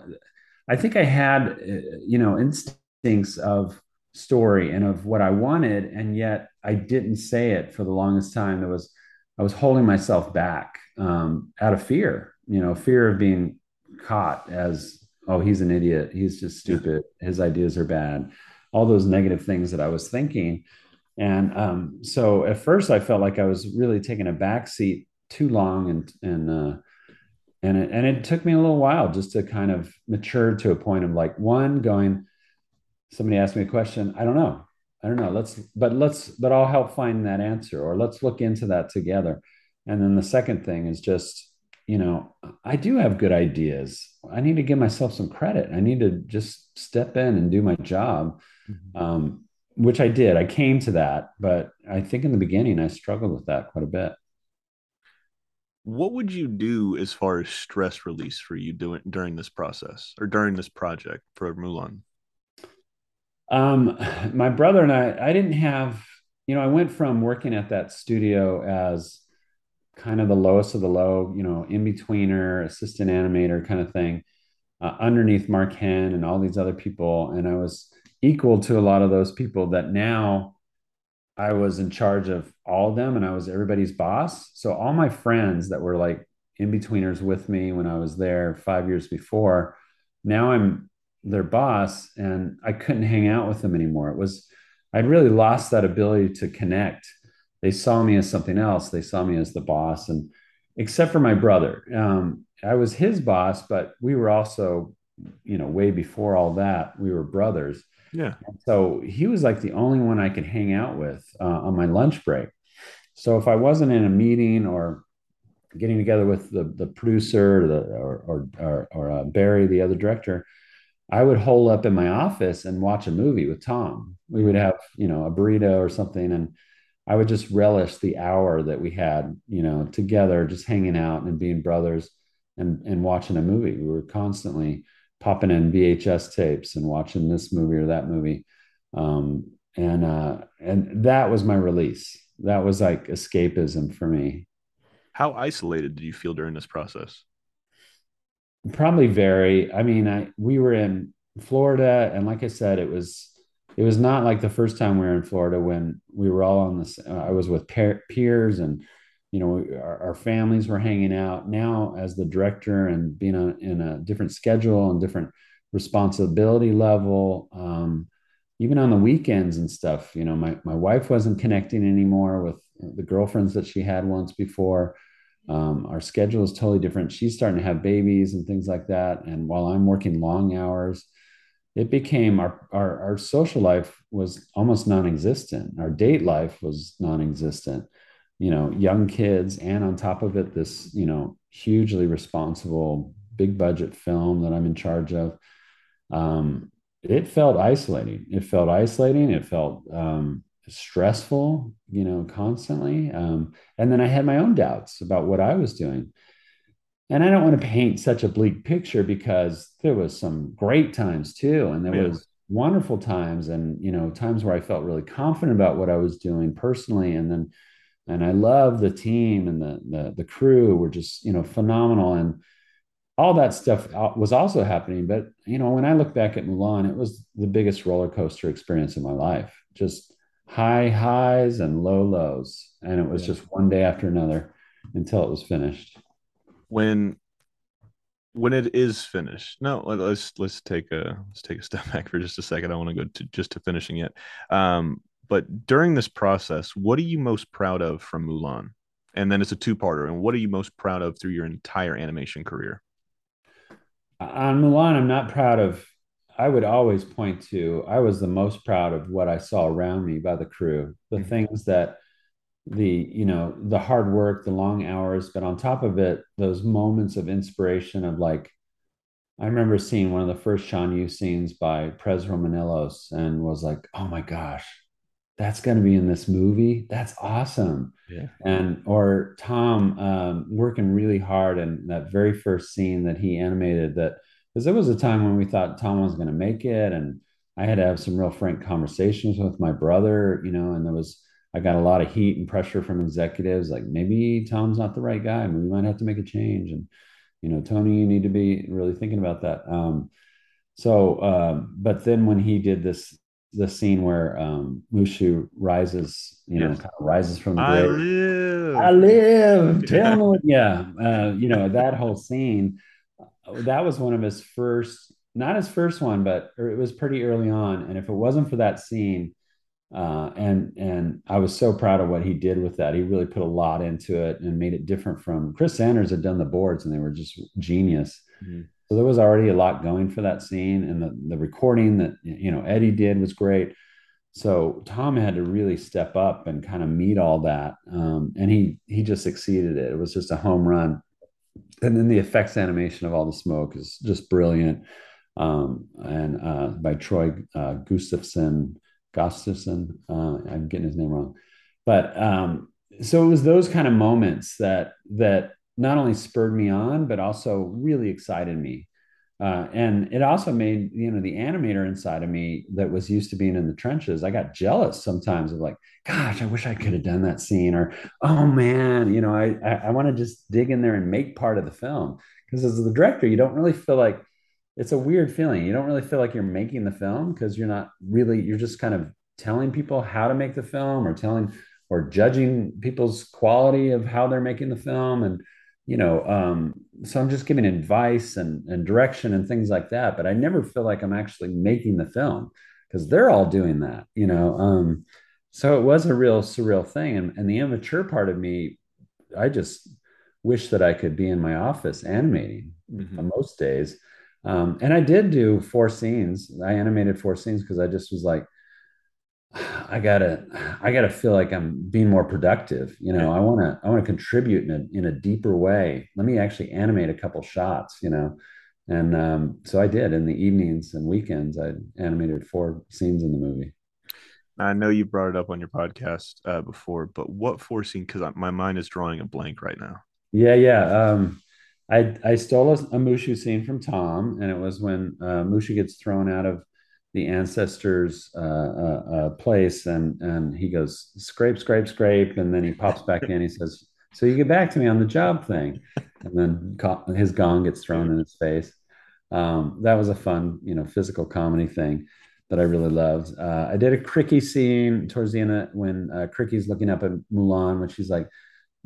I think I had, uh, you know, instincts of story and of what I wanted, and yet I didn't say it for the longest time. There was, I was holding myself back um, out of fear, you know, fear of being caught as, oh, he's an idiot, he's just stupid, his ideas are bad, all those negative things that I was thinking. And um, so at first, I felt like I was really taking a back seat too long and and uh, and it, and it took me a little while just to kind of mature to a point of like one going somebody asked me a question i don't know i don't know let's but let's but i'll help find that answer or let's look into that together. And then the second thing is just you know i do have good ideas. I need to give myself some credit. I need to just step in and do my job mm-hmm. um, which i did. I came to that but i think in the beginning i struggled with that quite a bit. What would you do as far as stress release for you doing during this process or during this project for Mulan? Um, my brother and I, I didn't have, you know, I went from working at that studio as kind of the lowest of the low, you know, in betweener, assistant animator kind of thing, uh, underneath Mark Henn and all these other people. And I was equal to a lot of those people that now I was in charge of all of them and I was everybody's boss. So all my friends that were like in betweeners with me when I was there five years before, now I'm their boss and I couldn't hang out with them anymore. It was, I'd really lost that ability to connect. They saw me as something else. They saw me as the boss. And except for my brother, um, I was his boss, but we were also, you know, way before all that, we were brothers. Yeah. So he was like the only one I could hang out with uh, on my lunch break. So if I wasn't in a meeting or getting together with the the producer or the, or or, or, or uh, Barry, the other director, I would hole up in my office and watch a movie with Tom. We would have you know a burrito or something, and I would just relish the hour that we had you know together, just hanging out and being brothers and and watching a movie. We were constantly popping in VHS tapes and watching this movie or that movie. Um, and uh, and that was my release. That was like escapism for me. How isolated did you feel during this process? Probably very. I mean, I we were in Florida, and like I said, it was it was not like the first time we were in Florida when we were all on this. Uh, I was with peers and you know our, our, families were hanging out. Now, as the director and being in a different schedule and different responsibility level, um, even on the weekends and stuff, you know, my my wife wasn't connecting anymore with the girlfriends that she had once before. Um, our schedule is totally different. She's starting to have babies and things like that, and while I'm working long hours it became our, our, our social life was almost non-existent. Our date life was non-existent. You know young kids and on top of it this you know hugely responsible big budget film that i'm in charge of. Um, it felt isolating. It felt isolating. It felt um, stressful you know constantly um, and then i had my own doubts about what i was doing and I don't want to paint such a bleak picture because there was some great times too, and there yeah. was wonderful times, and you know times where I felt really confident about what I was doing personally, and then and I love the team and the the, the crew were just you know phenomenal, and all that stuff was also happening. But you know when I look back at Mulan, it was the biggest roller coaster experience in my life, just high highs and low lows, and it was yeah. just one day after another until it was finished. When when it is finished no let's let's take a let's take a step back for just a second. I want to go to just to finishing it. Um but during this process what are you most proud of from mulan? And then it's a two-parter. And what are you most proud of through your entire animation career? On mulan i'm not proud of i would always point to i was the most proud of what i saw around me by the crew. The mm-hmm. things that the you know the hard work the long hours but on top of it those moments of inspiration of like i remember seeing one of the first Shan Yu scenes by Pres Romanillos and was like oh my gosh that's going to be in this movie? That's awesome. Yeah. And or tom um, working really hard and that very first scene that he animated that because there was a time when we thought tom was going to make it and i had to have some real frank conversations with my brother you know and there was I got a lot of heat and pressure from executives, like maybe Tom's not the right guy. We might have to make a change. And you know, Tony, you need to be really thinking about that. Um, so, um, but then when he did this, the scene where um, Mushu rises, you know, kind of rises from the grave. I live. I live. Tell me, yeah, uh, you know that whole scene. That was one of his first, not his first one, but it was pretty early on. And if it wasn't for that scene, uh, and and I was so proud of what he did with that. He really put a lot into it and made it different from Chris Sanders had done the boards and they were just genius. Mm-hmm. So there was already a lot going for that scene, and the the recording that you know Eddie did was great. So Tom had to really step up and kind of meet all that, um, and he he just succeeded it. It was just a home run. And then the effects animation of all the smoke is just brilliant, um, and uh, by Troy uh, Gustafson Gustafson. Uh, I'm getting his name wrong, but um, so it was those kind of moments that that not only spurred me on, but also really excited me. Uh, and it also made you know the animator inside of me that was used to being in the trenches. I got jealous sometimes of like, gosh, I wish I could have done that scene, or oh man, you know, I I, I want to just dig in there and make part of the film because as the director, you don't really feel like it's a weird feeling. You don't really feel like you're making the film because you're not really, you're just kind of telling people how to make the film or telling or judging people's quality of how they're making the film. And, you know, um, so I'm just giving advice and, and direction and things like that. But I never feel like I'm actually making the film because they're all doing that, you know. Um, so it was a real surreal thing. And, and the immature part of me, I just wish that I could be in my office animating mm-hmm. most days um, and I did do four scenes. I animated four scenes because I just was like, I gotta, I gotta feel like I'm being more productive. You know, I want to, I want to contribute in a in a deeper way. Let me actually animate a couple shots. You know, and um, so I did in the evenings and weekends. I animated four scenes in the movie. I know you brought it up on your podcast uh, before, but what four scene? Because my mind is drawing a blank right now. Yeah, yeah. Um, I I stole a, a Mushu scene from Tom, and it was when uh, Mushu gets thrown out of the ancestors' uh, uh, uh, place, and and he goes scrape, scrape, scrape, and then he pops back in. He says, "So you get back to me on the job thing," and then his gong gets thrown in his face. Um, that was a fun, you know, physical comedy thing that I really loved. Uh, I did a Cri-Kee scene towards the end when uh, Cri-Kee's looking up at Mulan when she's like,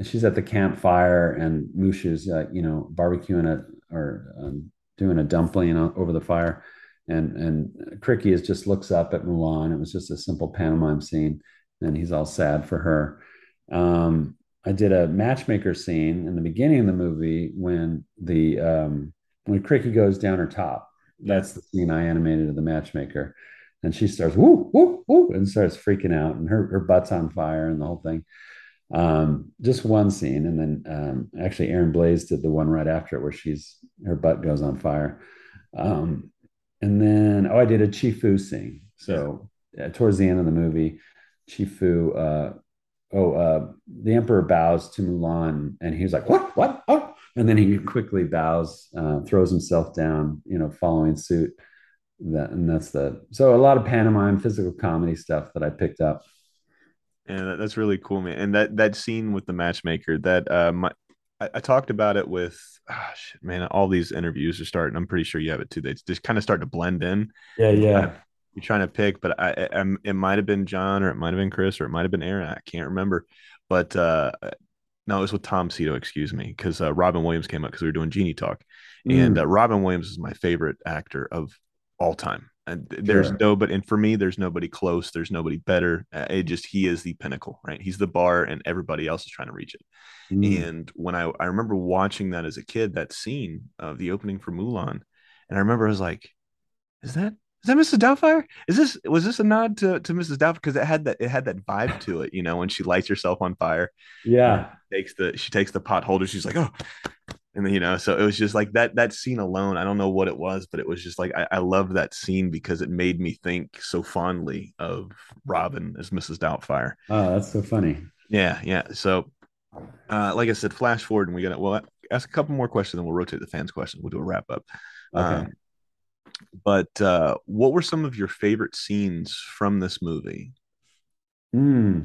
she's at the campfire and Mushu's, uh, you know, barbecuing it or um, doing a dumpling over the fire, and and Cri-Kee is just looks up at Mulan. It was just a simple pantomime scene, and he's all sad for her. Um, I did a matchmaker scene in the beginning of the movie when the um, when Cri-Kee goes down her top. That's the scene I animated of the matchmaker and she starts whoop whoop whoop and starts freaking out and her, her butt's on fire and the whole thing um, just one scene and then um, actually aaron Blaise did the one right after it where she's her butt goes on fire um, and then oh i did a Chi-Fu scene. So yeah, towards the end of the movie Chi-Fu uh, oh uh, the emperor bows to mulan and he's like what? What? Oh. And then he quickly bows uh, throws himself down you know following suit. That and that's the so a lot of pantomime physical comedy stuff that i picked up. Yeah that's really cool man. And that that scene with the matchmaker that uh my I, I talked about it with oh, shit, man all these interviews are starting i'm pretty sure you have it too they just kind of start to blend in yeah yeah you're trying to pick but i, I it might have been john or it might have been chris or it might have been aaron i can't remember but uh no, it was with Tom Sito, excuse me, because uh, Robin Williams came up because we were doing Genie Talk, mm. and uh, Robin Williams is my favorite actor of all time. And there's sure. no, but and for me, there's nobody close. There's nobody better. Uh, it just he is the pinnacle, right? He's the bar, and everybody else is trying to reach it. Mm. And when I I remember watching that as a kid, that scene of the opening for Mulan, and I remember I was like, "Is that is that Mrs. Doubtfire? Is this was this a nod to to Mrs. Doubtfire? Because it had that it had that vibe to it, you know, when she lights herself on fire. Yeah, takes the she takes the pot holder. She's like, oh, and you know so it was just like that that scene alone i don't know what it was but it was just like i, I loved that scene because it made me think so fondly of robin as mrs doubtfire. Oh that's so funny. Yeah yeah so uh like i said flash forward and we gotta well ask a couple more questions and we'll rotate the fans questions. We'll do a wrap up. Okay. Um, but uh what were some of your favorite scenes from this movie? Hmm.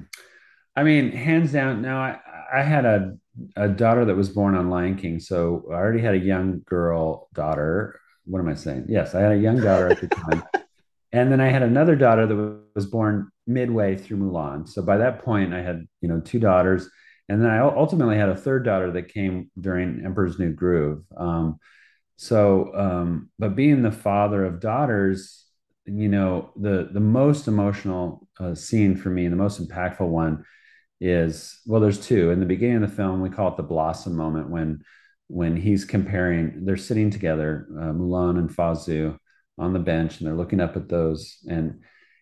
I mean, hands down. Now, I, I had a, a daughter that was born on Lion King. So I already had a young girl daughter. What am I saying? Yes, I had a young daughter at the time. and then I had another daughter that was born midway through Mulan. So by that point, I had, you know, two daughters. And then I ultimately had a third daughter that came during Emperor's New Groove. Um, so, um, but being the father of daughters, you know, the the most emotional uh, scene for me, the most impactful one, is well there's two. In the beginning of the film we call it the blossom moment when when he's comparing they're sitting together uh, mulan and fa zhou on the bench and they're looking up at those and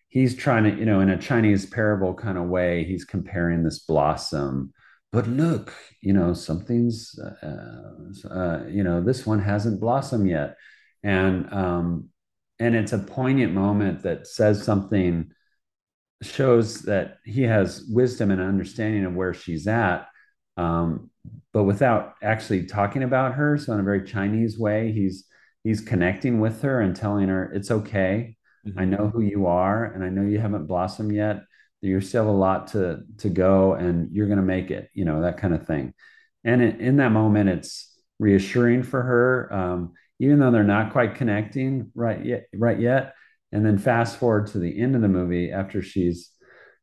he's trying to you know in a chinese parable kind of way he's comparing this blossom. But look you know something's uh, uh, you know this one hasn't blossomed yet. And um and it's a poignant moment that says something shows that he has wisdom and understanding of where she's at um, but without actually talking about her. So in a very chinese way he's he's connecting with her and telling her it's okay. Mm-hmm. i know who you are and i know you haven't blossomed yet. You still a lot to to go and you're going to make it you know that kind of thing. And in, in that moment it's reassuring for her um, even though they're not quite connecting right yet right yet and then fast forward to the end of the movie after she's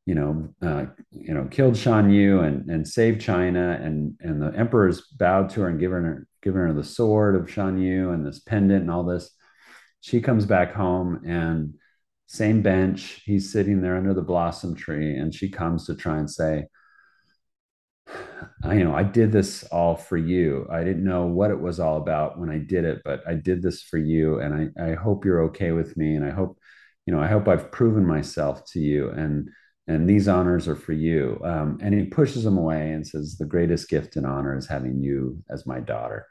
you know uh, you know killed Shan Yu and and saved China and and the emperor's bowed to her and given her given her the sword of Shan Yu and this pendant and all this. She comes back home and same bench he's sitting there under the blossom tree and she comes to try and say I, you know, I did this all for you. I didn't know what it was all about when I did it, but I did this for you. And I, I hope you're okay with me. And I hope, you know, I hope I've proven myself to you. And, and these honors are for you. Um, and he pushes them away and says, the greatest gift and honor is having you as my daughter.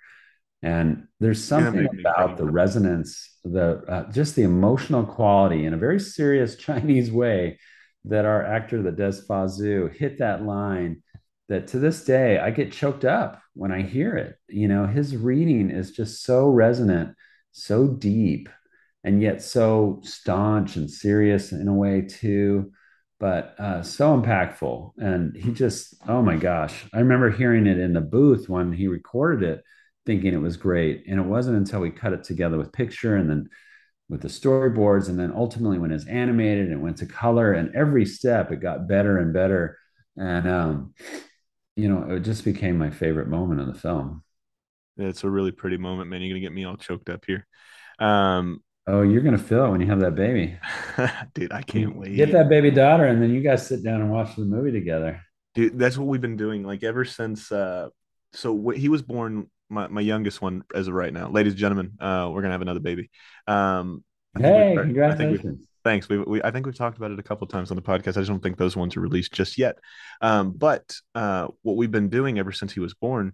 And there's something about the resonance, the uh, just the emotional quality in a very serious Chinese way that our actor that does Fa Zhou hit that line that to this day I get choked up when I hear it. You know, his reading is just so resonant, so deep. and yet so staunch and serious in a way too but uh, so impactful and he just oh my gosh i remember hearing it in the booth when he recorded it thinking it was great and it wasn't until we cut it together with picture and then with the storyboards and then ultimately when it's animated and went to color and every step it got better and better and um, you know it just became my favorite moment of the film it's a really pretty moment man you're gonna get me all choked up here um, oh you're gonna feel it when you have that baby dude i can't wait get that baby daughter and then you guys sit down and watch the movie together dude that's what we've been doing like ever since uh so he was born my, my youngest one as of right now. Ladies and gentlemen, uh, we're gonna have another baby. Um, hey, congratulations! Thanks. We, we I think we've talked about it a couple times on the podcast. I just don't think those ones are released just yet. Um, but uh, what we've been doing ever since he was born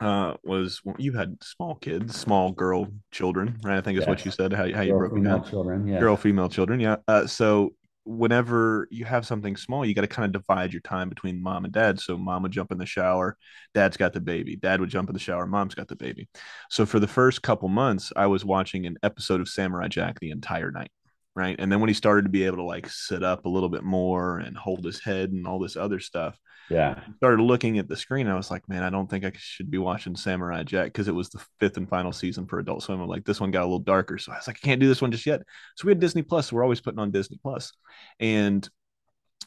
uh, was well, you had small kids, small girl children, right? I think is yes. what you said. How, how you broke female down. children, yeah. Girl, female children, yeah. Uh, so whenever you have something small, you got to kind of divide your time between mom and dad. So mom would jump in the shower, dad's got the baby. Dad would jump in the shower, mom's got the baby. So for the first couple months, I was watching an episode of Samurai Jack the entire night. Right. And then when he started to be able to like sit up a little bit more and hold his head and all this other stuff, yeah. Started looking at the screen. I was like, man, I don't think I should be watching Samurai Jack because it was the fifth and final season for Adult Swim. I'm like, this one got a little darker. So I was like, I can't do this one just yet. So we had Disney Plus. So we're always putting on Disney And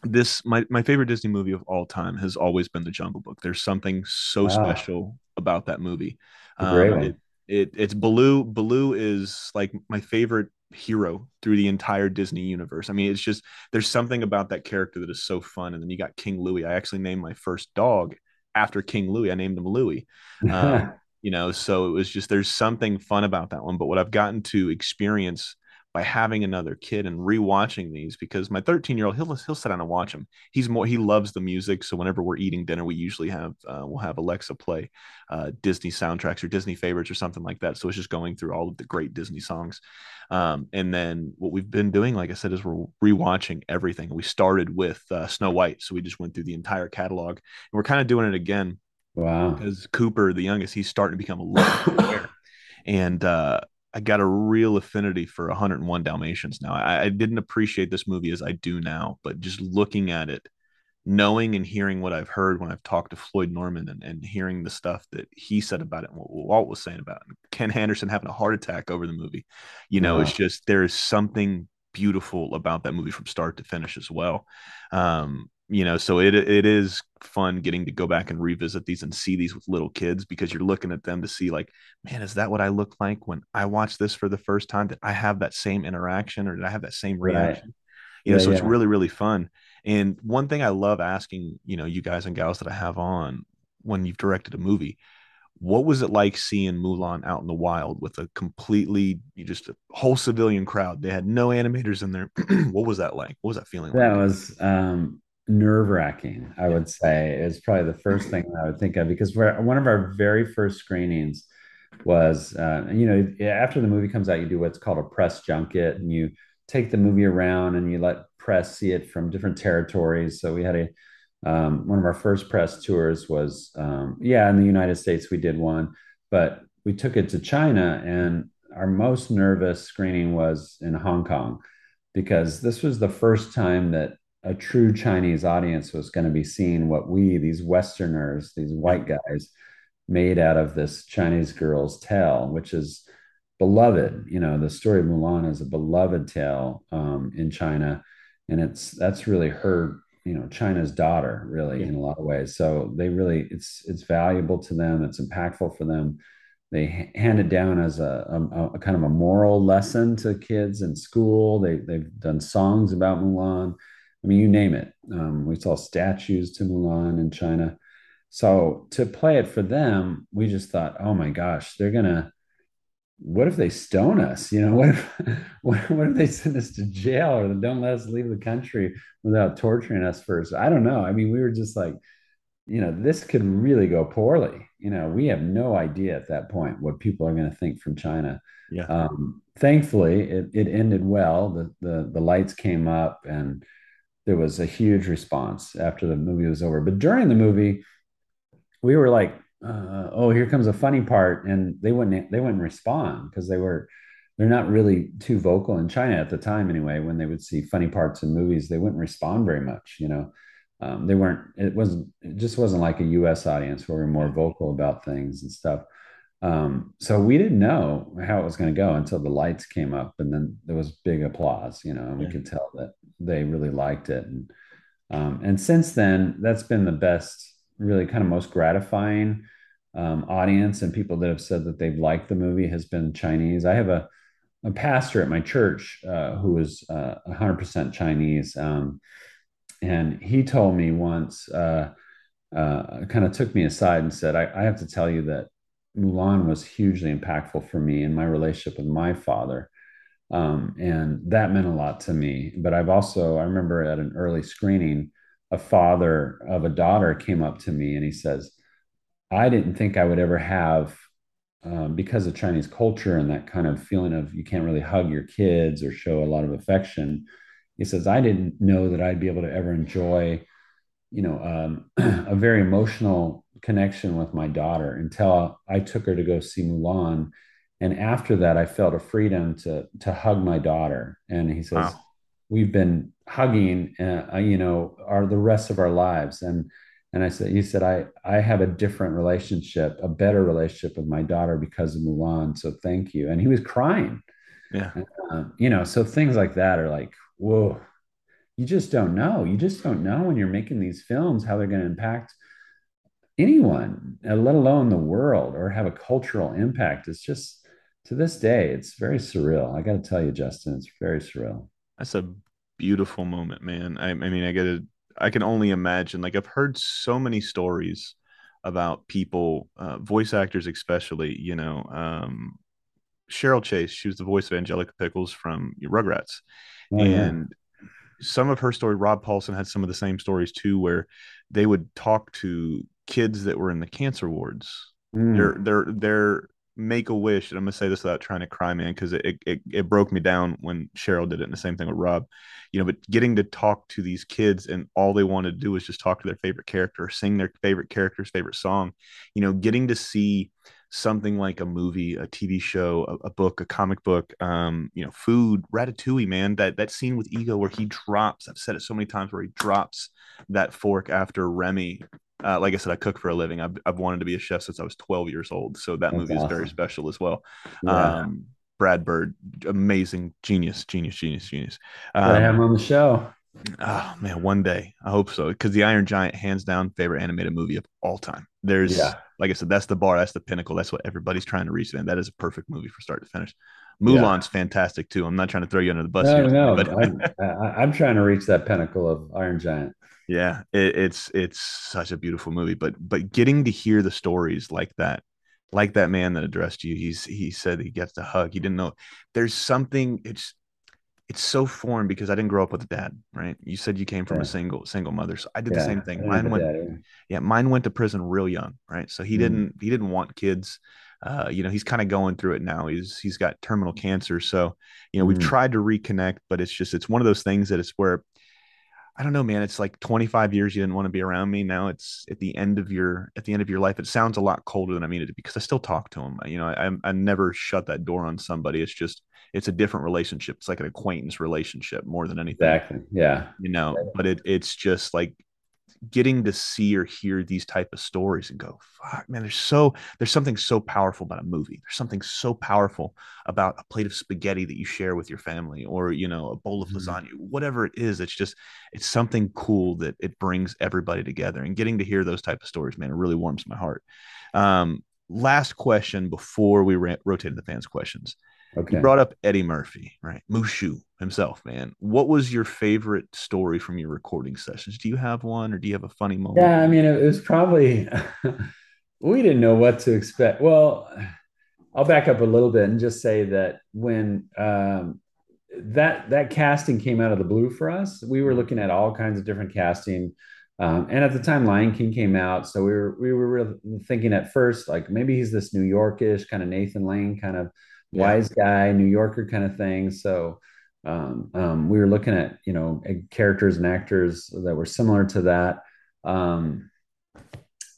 this my my favorite Disney movie of all time has always been The Jungle Book. There's something so wow. special about that movie. Um, it, it, it's Baloo. Baloo is like my favorite hero through the entire Disney universe. I mean, it's just there's something about that character that is so fun. And then you got King Louie. I actually named my first dog after King Louie. I named him Louie. Um, you know, so it was just there's something fun about that one. But what I've gotten to experience by having another kid and rewatching these because my 13 year old he'll he'll sit down and watch them. He's more he loves the music, so whenever we're eating dinner, we usually have uh, we'll have Alexa play uh, Disney soundtracks or Disney favorites or something like that. So it's just going through all of the great Disney songs. Um, and then what we've been doing, like I said, is we're rewatching everything. We started with uh, Snow White, so we just went through the entire catalog, and we're kind of doing it again. Wow! Because Cooper, the youngest, he's starting to become a little aware, and uh, I got a real affinity for 101 Dalmatians now. I, I, didn't appreciate this movie as I do now, but just looking at it, knowing and hearing what I've heard when I've talked to Floyd Norman and, and hearing the stuff that he said about it and what Walt was saying about it, Ken Anderson having a heart attack over the movie, you know, it's just there is something beautiful about that movie from start to finish as well. Um, you know so it it is fun getting to go back and revisit these and see these with little kids because you're looking at them to see like man is that what i look like when i watch this for the first time did i have that same interaction or did i have that same reaction right. you know yeah, so yeah. it's really really fun and one thing i love asking you know you guys and gals that i have on when you've directed a movie what was it like seeing Mulan out in the wild with a completely just a whole civilian crowd? They had no animators in there. what was that like? What was that feeling like? that like? was um nerve wracking, I would say, is probably the first thing I would think of because one of our very first screenings was, uh, you know, after the movie comes out, you do what's called a press junket and you take the movie around and you let press see it from different territories. So we had a, um, one of our first press tours was, um, yeah, in the United States, we did one, but we took it to China and our most nervous screening was in Hong Kong because this was the first time that a true Chinese audience was going to be seeing what we, these Westerners, these white guys, made out of this Chinese girl's tale, which is beloved. You know, the story of Mulan is a beloved tale um, in China, and it's that's really her, you know, China's daughter, really yeah. in a lot of ways. So they really, it's it's valuable to them. It's impactful for them. They hand it down as a, a, a kind of a moral lesson to kids in school. They they've done songs about Mulan I mean, you name it. Um, we saw statues to Mulan in China. So to play it for them, we just thought, oh my gosh, they're gonna. What if they stone us? You know, what if what, what if they send us to jail or don't let us leave the country without torturing us first? I don't know. I mean, we were just like, you know, this could really go poorly. You know, we have no idea at that point what people are going to think from China. Yeah. Um, thankfully, it, it ended well. The, the the lights came up and there was a huge response after the movie was over. But during the movie, we were like, uh, "Oh, here comes a funny part," and they wouldn't they wouldn't respond because they were they're not really too vocal in China at the time anyway. When they would see funny parts in movies, they wouldn't respond very much. You know, um, they weren't. It wasn't. It just wasn't like a U.S. audience where we're more vocal about things and stuff. Um, so we didn't know how it was going to go until the lights came up, and then there was big applause. You know, and we could tell that they really liked it. And um, and since then, that's been the best, really kind of most gratifying um, audience and people that have said that they've liked the movie has been Chinese. I have a a pastor at my church uh, who was uh, 100% Chinese. Um, and he told me once, uh, uh kind of took me aside and said, I, I, have to tell you that Mulan was hugely impactful for me in my relationship with my father. Um, and that meant a lot to me. But I've also, I remember at an early screening, a father of a daughter came up to me and he says, I didn't think I would ever have um, because of Chinese culture and that kind of feeling of you can't really hug your kids or show a lot of affection. He says, I didn't know that I'd be able to ever enjoy, you know, um, a very emotional connection with my daughter until I took her to go see Mulan. And after that, I felt a freedom to to hug my daughter. And he says, wow. we've been hugging, uh, you know, our the rest of our lives. And and I said, "You said I I have a different relationship, a better relationship with my daughter because of Mulan. So thank you." And he was crying. Yeah. Um, you know, so things like that are like, whoa, you just don't know. You just don't know when you're making these films how they're going to impact anyone, let alone the world, or have a cultural impact. It's just to this day, it's very surreal. I got to tell you, Justin, it's very surreal. That's a beautiful moment, man. I, I mean, I got to I can only imagine. Like I've heard so many stories about people, uh, voice actors especially. You know, um, Cheryl Chase. She was the voice of Angelica Pickles from Rugrats, oh, and yeah. some of her story. Rob Paulsen had some of the same stories too, where they would talk to kids that were in the cancer wards. Mm. They're they're they're make a wish and i'm to say this without trying to cry man because it, it it broke me down when cheryl did it and the same thing with rob you know but getting to talk to these kids and all they wanted to do was just talk to their favorite character sing their favorite character's favorite song you know getting to see something like a movie a tv show a, a book a comic book um you know food ratatouille man that that scene with ego where he drops i've said it so many times where he drops that fork after remy uh, like I said, I cook for a living. I've, I've wanted to be a chef since I was 12 years old. So that That's movie awesome. is very special as well. Yeah. Um, Brad Bird, amazing, genius, genius, genius, genius. Um, I have him on the show. Oh man, one day I hope so. Because The Iron Giant, hands down, favorite animated movie of all time. There's, yeah. like I said, that's the bar, that's the pinnacle, that's what everybody's trying to reach. And that is a perfect movie for start to finish. Mulan's yeah. fantastic too. I'm not trying to throw you under the bus. No, here, no, but I'm, I'm trying to reach that pinnacle of Iron Giant. Yeah, it, it's it's such a beautiful movie, but but getting to hear the stories like that, like that man that addressed you, he's he said he gets the hug. He didn't know there's something. It's it's so foreign because I didn't grow up with a dad, right? You said you came from yeah. a single single mother, so I did yeah, the same thing. Mine went, dad, yeah, mine went to prison real young, right? So he mm. didn't he didn't want kids. Uh, you know, he's kind of going through it now. He's he's got terminal cancer, so you know we've mm. tried to reconnect, but it's just it's one of those things that it's where I don't know, man. It's like 25 years you didn't want to be around me. Now it's at the end of your at the end of your life. It sounds a lot colder than I mean it because I still talk to him. You know, I I never shut that door on somebody. It's just it's a different relationship. It's like an acquaintance relationship more than anything. Exactly. Yeah. You know, but it it's just like getting to see or hear these type of stories and go fuck man there's so there's something so powerful about a movie. There's something so powerful about a plate of spaghetti that you share with your family or you know a bowl of mm-hmm. lasagna whatever it is it's just it's something cool that it brings everybody together and getting to hear those type of stories man it really warms my heart. Um last question before we ra- rotate the fans questions Okay. You brought up Eddie Murphy, right? Mushu himself, man. What was your favorite story from your recording sessions? Do you have one or do you have a funny moment? Yeah, I mean, it was probably, we didn't know what to expect. Well, I'll back up a little bit and just say that when um, that that casting came out of the blue for us, we were looking at all kinds of different casting. Um, and at the time, Lion King came out, so we were we were thinking at first like maybe he's this New Yorkish kind of Nathan Lane kind of. Wise guy, New Yorker kind of thing. So um, um, we were looking at you know characters and actors that were similar to that. Um,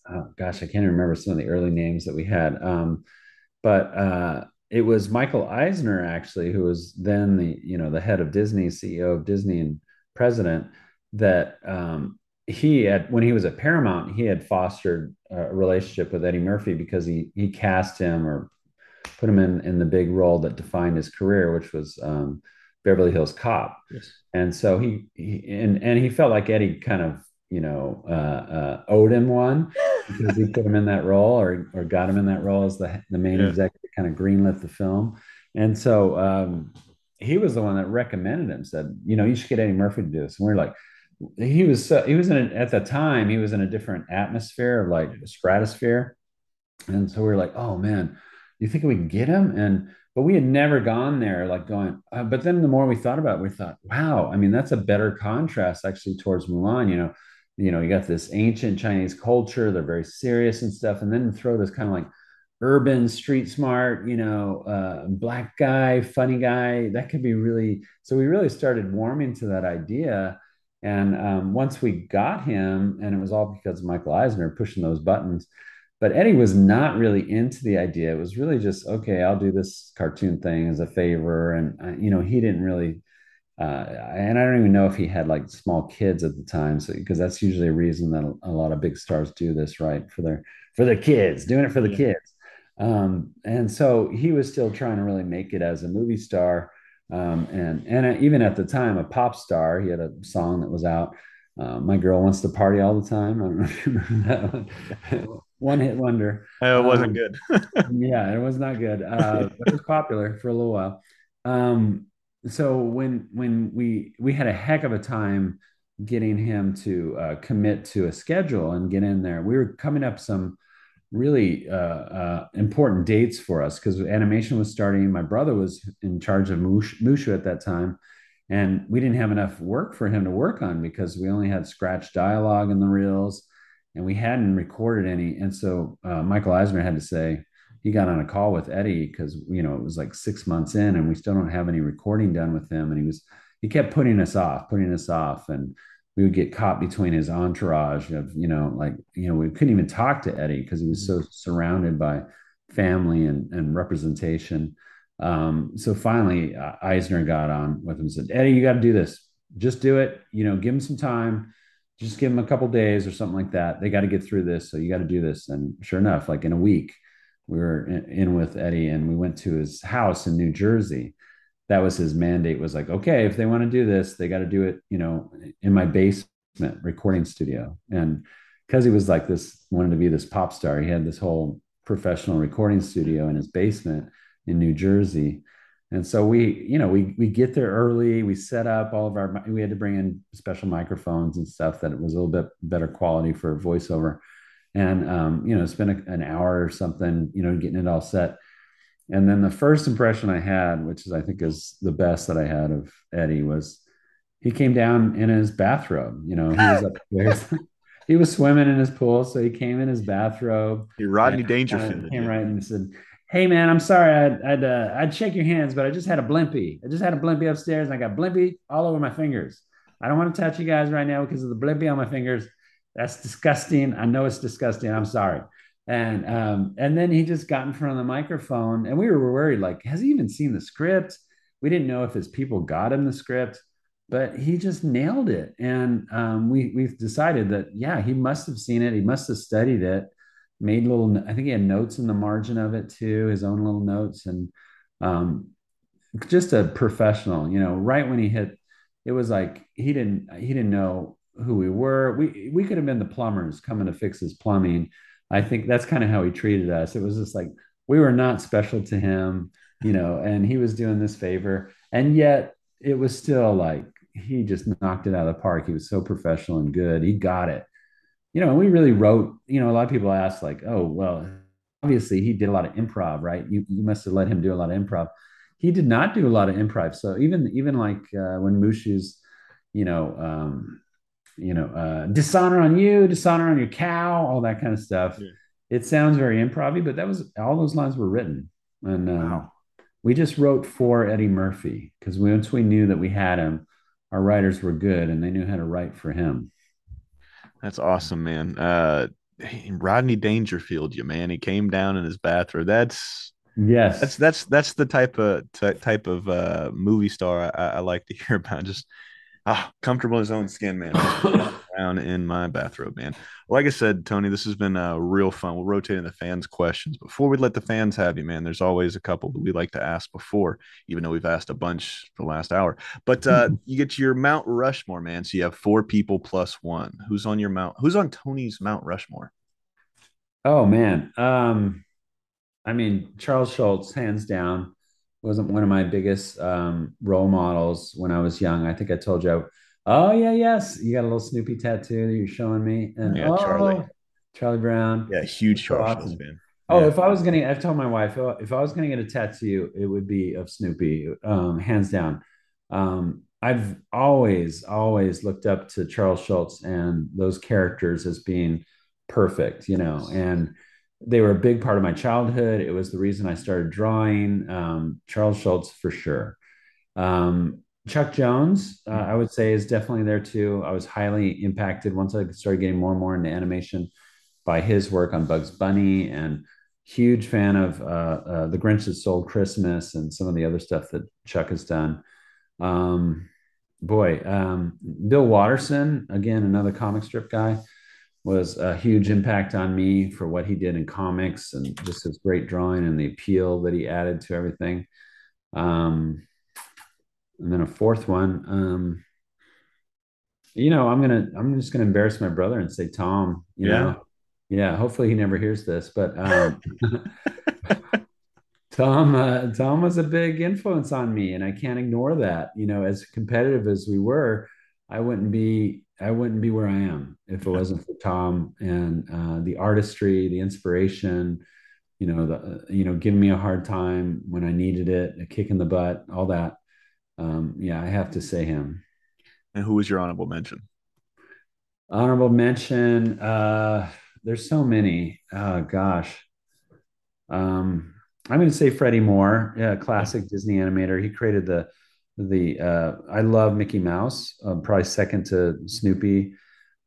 oh, gosh, I can't remember some of the early names that we had. Um, but uh, it was Michael Eisner actually, who was then the you know the head of Disney, CEO of Disney, and president. That um, he had when he was at Paramount, he had fostered a relationship with Eddie Murphy because he he cast him or put him in in the big role that defined his career, which was um, Beverly Hills Cop. Yes. And so he, he and and he felt like Eddie kind of you know uh, uh, owed him one because he put him in that role or or got him in that role as the the main yeah. executive, kind of greenlit the film. And so um, he was the one that recommended him. Said, you know, you should get Eddie Murphy to do this. And we are like, he was so, he was in a, at the time he was in a different atmosphere of like a stratosphere, and so we are like, oh man, you think we can get him? And but we had never gone there, like going. Uh, but then the more we thought about it, we thought, wow, I mean, that's a better contrast actually towards Mulan. You know, you know, you got this ancient Chinese culture; they're very serious and stuff, and then throw this kind of like urban, street smart, you know, uh, black guy, funny guy. That could be really. So we really started warming to that idea. And um, once we got him, and it was all because Michael Eisner pushing those buttons, but Eddie was not really into the idea. It was really just okay. I'll do this cartoon thing as a favor, and uh, you know he didn't really. Uh, and I don't even know if he had like small kids at the time, so because that's usually a reason that a, a, lot of big stars do this, right? For their for their kids, doing it for the yeah. kids. Um, and so he was still trying to really make it as a movie star, um, and and even at the time, a pop star. He had a song that was out. Uh, my girl wants to party all the time. I don't know if you remember that one one hit wonder. Oh, it wasn't um, good. yeah, it was not good. Uh, but it was popular for a little while. Um, so when when we we had a heck of a time getting him to uh, commit to a schedule and get in there. We were coming up some really uh, uh, important dates for us because animation was starting. My brother was in charge of Mushu at that time, and we didn't have enough work for him to work on because we only had scratch dialogue in the reels and we hadn't recorded any. And so uh, Michael Eisner had to say he got on a call with Eddie because you know it was like six months in, and we still don't have any recording done with him. And he was he kept putting us off, putting us off, and we would get caught between his entourage of you know like you know we couldn't even talk to Eddie because he was so surrounded by family and, and representation. Um, so finally, uh, Eisner got on with him and said, Eddie, you got to do this. Just do it. You know, give him some time just give them a couple days or something like that. They got to get through this. So you got to do this. And sure enough, like in a week, we were in, with Eddie and we went to his house in New Jersey. That was his mandate was like, okay, if they want to do this, they got to do it, you know, in my basement recording studio. And because he was like this, wanted to be this pop star, he had this whole professional recording studio in his basement in New Jersey and so we, you know, we we get there early. We set up all of our. We had to bring in special microphones and stuff that it was a little bit better quality for voiceover. And um, you know, spend a, an hour or something, you know, getting it all set. And then the first impression I had, which is I think is the best that I had of Eddie, was he came down in his bathrobe. You know, he was upstairs. he was swimming in his pool, so he came in his bathrobe. He Rodney Dangerfield came right and said, hey man, I'm sorry, I'd I'd, uh, I'd shake your hands, but I just had a blimpie. I just had a blimpie upstairs, and I got blimpie all over my fingers. I don't want to touch you guys right now because of the blimpie on my fingers. That's disgusting. I know it's disgusting. I'm sorry. And um, and then he just got in front of the microphone, and we were worried, like, has he even seen the script? We didn't know if his people got him the script, but he just nailed it. And um, we we've decided that yeah, he must have seen it. He must have studied it made little i think he had notes in the margin of it too his own little notes. And um, just a professional you know right when he hit it was like he didn't he didn't know who we were. We we could have been the plumbers coming to fix his plumbing. I think that's kind of how he treated us. It was just like we were not special to him you know and he was doing this favor. And yet it was still like he just knocked it out of the park. He was so professional and good. He got it you know, we really wrote, you know, a lot of people ask like, oh, well, obviously he did a lot of improv, right? You, you must have let him do a lot of improv. He did not do a lot of improv. So even, even like uh, when Mushu's, you know, um, you know, uh, dishonor on you, dishonor on your cow, all that kind of stuff. Yeah. It sounds very improv but that was all those lines were written. And um, wow. we just wrote for Eddie Murphy because once we knew that we had him, our writers were good and they knew how to write for him. That's awesome, man. Uh, Rodney Dangerfield, you man. He came down in his bathrobe. That's Yes. That's that's that's the type of type of uh, movie star I, I, like to hear about. Just ah, comfortable in his own skin, man. Down in my bathrobe, man. Like I said, Tony, this has been uh, real fun. We'll rotate in the fans' questions. Before we let the fans have you, man, there's always a couple that we like to ask before, even though we've asked a bunch the last hour. But uh, you get your Mount Rushmore, man. So you have four people plus one. Who's on your Mount? Who's on Tony's Mount Rushmore? Oh man, um, I mean Charles Schulz, hands down wasn't one of my biggest um, role models when I was young. I think I told you, oh yeah, yes, you got a little Snoopy tattoo that you're showing me, and yeah, oh, Charlie, Charlie Brown, yeah, huge Charles awesome. fan. Oh, yeah. if I was gonna, I've told my wife, if I was gonna get a tattoo, it would be of Snoopy, um, hands down. Um, I've always, always looked up to Charles Schulz and those characters as being perfect, you know, and they were a big part of my childhood. It was the reason I started drawing. Um, Charles Schulz for sure. Um, Chuck Jones, uh, I would say, is definitely there too. I was highly impacted once I started getting more and more into animation by his work on Bugs Bunny, and huge fan of uh, uh, The Grinch That Stole Christmas and some of the other stuff that Chuck has done. Um, boy, um, Bill Watterson, again, another comic strip guy was a huge impact on me for what he did in comics and just his great drawing and the appeal that he added to everything. Um, and then a fourth one, um, you know, I'm gonna, I'm just gonna embarrass my brother and say Tom. You yeah. know, yeah. Hopefully he never hears this, but um, Tom, uh, Tom was a big influence on me, and I can't ignore that. You know, as competitive as we were, I wouldn't be I wouldn't be where I am if it wasn't for Tom and uh, the artistry, the inspiration, you know, the you know, giving me a hard time when I needed it, a kick in the butt, all that. Um, yeah, I have to say him. And who was your honorable mention? Honorable mention. Uh, there's so many. Oh gosh. Um, I'm going to say Freddie Moore, yeah, classic Disney animator. He created the the uh, I love Mickey Mouse, uh, probably second to Snoopy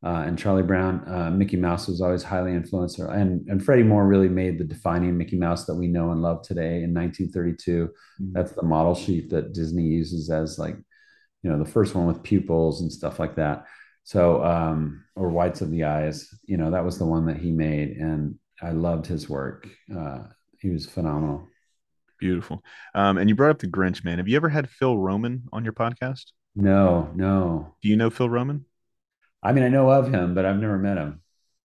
uh, and Charlie Brown. Uh, Mickey Mouse was always highly influenced, and and Freddie Moore really made the defining Mickey Mouse that we know and love today in 1932. Mm-hmm. That's the model sheet that Disney uses as like, you know, the first one with pupils and stuff like that. So, um, or whites of the eyes, you know, that was the one that he made, and I loved his work. Uh, he was phenomenal. Beautiful. Um, and you brought up the Grinch, man. Have you ever had Phil Roman on your podcast? No, no. Do you know Phil Roman? I mean, I know of him, but I've never met him.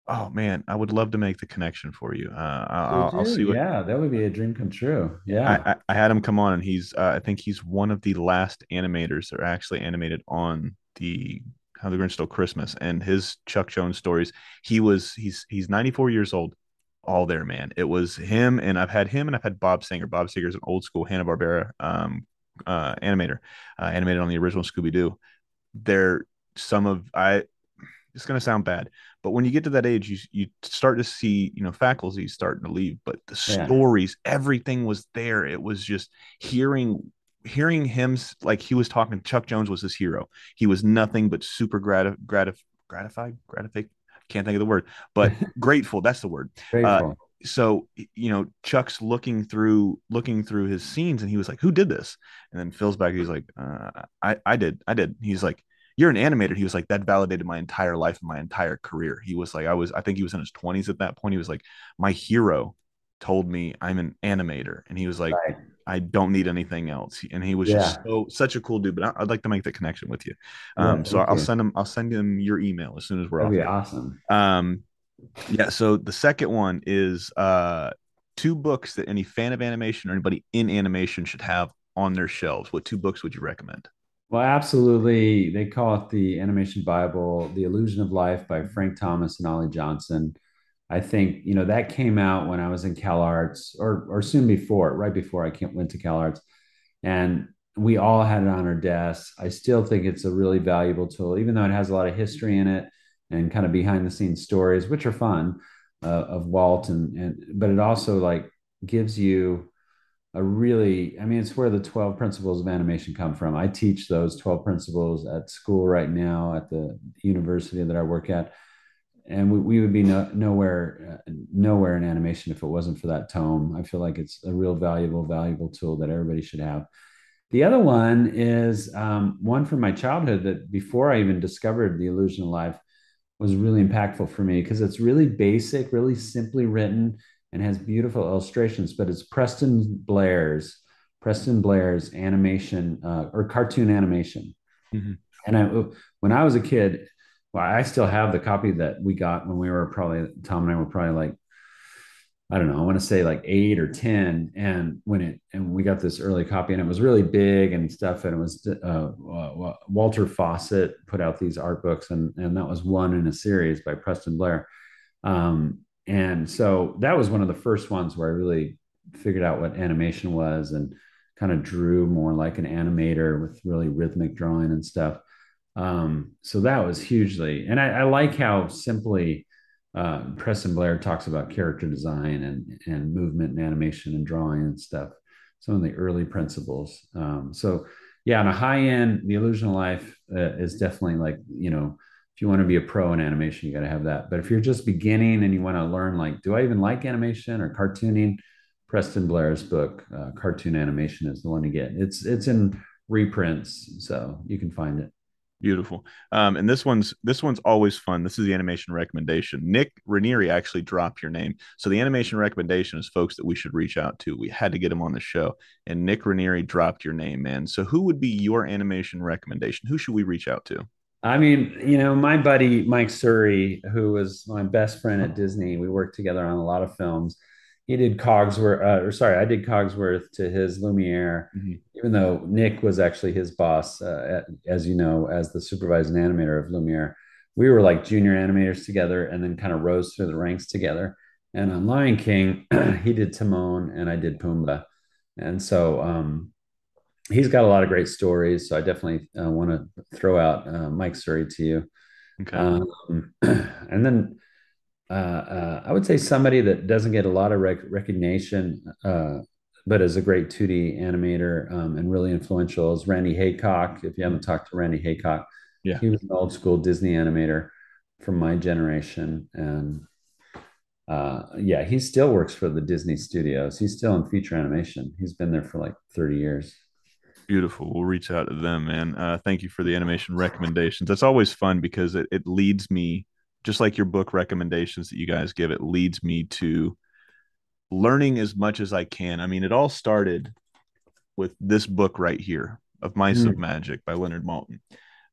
Oh man, I would love to make the connection for you. Uh, I'll, I'll, see. What, yeah, that would be a dream come true. Yeah, I, I, I had him come on, and he's. Uh, I think he's one of the last animators that are actually animated on the How the Grinch Stole Christmas, and his Chuck Jones stories. He was. He's. He's 94 years old all there, man. It was him, and I've had him, and I've had Bob Singer. Bob Singer is an old school Hanna Barbera um, uh, animator, uh, animated on the original Scooby Doo. They're some of I. It's gonna sound bad, but when you get to that age, you you start to see you know faculty starting to leave, but the yeah. stories, everything was there. It was just hearing hearing him like he was talking. Chuck Jones was his hero. He was nothing but super gratif- gratif- gratified, gratified, can't think of the word, but grateful. That's the word. Uh, so you know, Chuck's looking through looking through his scenes, and he was like, "Who did this?" And then Phil's back. He's like, uh, "I I did. I did." He's like, "You're an animator." He was like, "That validated my entire life and my entire career." He was like, "I was. I think he was in his 20s at that point. He was like, my hero told me I'm an animator, and he was like, right. I don't need anything else. And he was yeah. just so such a cool dude. But I, would like to make the connection with you. Um, yeah, so I'll send him. I'll send him your email as soon as we're That'd off. Be awesome. Um, yeah. So the second one is uh two books that any fan of animation or anybody in animation should have on their shelves. What two books would you recommend? Well, absolutely. They call it the Animation Bible, The Illusion of Life by Frank Thomas and Ollie Johnston. I think you know that came out when I was in Cal Arts, or or soon before, right before I went to Cal Arts, and we all had it on our desks. I still think it's a really valuable tool, even though it has a lot of history in it and kind of behind the scenes stories, which are fun uh, of Walt, and and but it also like gives you a really i mean it's where the 12 principles of animation come from i teach those 12 principles at school right now at the university that i work at and we, we would be no, nowhere uh, nowhere in animation if it wasn't for that tome. I feel like it's a real valuable valuable tool that everybody should have. The other one is um, one from my childhood that before I even discovered the illusion of life was really impactful for me because it's really basic, really simply written, and has beautiful illustrations. But it's Preston Blair's Preston Blair's animation uh, or cartoon animation. Mm-hmm. And I, when I was a kid, well, I still have the copy that we got when we were probably Tom and I were probably like I don't know, I want to say like eight or 10. And when it, and we got this early copy and it was really big and stuff. And it was uh, uh, Walter Foster put out these art books and, and that was one in a series by Preston Blair. Um, and so that was one of the first ones where I really figured out what animation was and kind of drew more like an animator with really rhythmic drawing and stuff. Um, so that was hugely, and I, I like how simply, uh, Preston Blair talks about character design and and movement and animation and drawing and stuff. Some of the early principles. Um, so yeah, on a high end, the illusion of life uh, is definitely like you know you want to be a pro in animation, you got to have that. But if you're just beginning and you want to learn, like, do I even like animation or cartooning? Preston Blair's book, uh, Cartoon Animation, is the one to get. It's it's in reprints, so you can find it. Beautiful. Um, and this one's this one's always fun. This is the animation recommendation. Nick Ranieri actually dropped your name. So the animation recommendation is folks that we should reach out to. We had to get him on the show. And Nick Ranieri dropped your name, man. So who would be your animation recommendation? Who should we reach out to? I mean, you know, my buddy Mike Surrey, who was my best friend at Disney, we worked together on a lot of films he did Cogsworth, uh, or sorry, I did Cogsworth to his Lumiere, mm-hmm. even though Nick was actually his boss, uh, as you know, as the supervising animator of Lumiere. We were like junior animators together and then kind of rose through the ranks together. And on Lion King, he did Timon and I did Pumbaa. And so um, he's got a lot of great stories. So I definitely uh, want to throw out uh, Mike Surrey to you. Okay. Um, and then uh, uh, I would say somebody that doesn't get a lot of rec- recognition, uh, but is a great 2D animator um, and really influential is Randy Haycock. If you haven't talked to Randy Haycock, yeah, he was an old school Disney animator from my generation, and uh, yeah, he still works for the Disney studios. He's still in feature animation. He's been there for like 30 years. Beautiful. We'll reach out to them, man. Uh, thank you for the animation recommendations. That's always fun because it, it leads me just like your book recommendations that you guys give, it leads me to learning as much as I can. I mean, it all started with this book right here of Mice mm. of Magic by Leonard Maltin.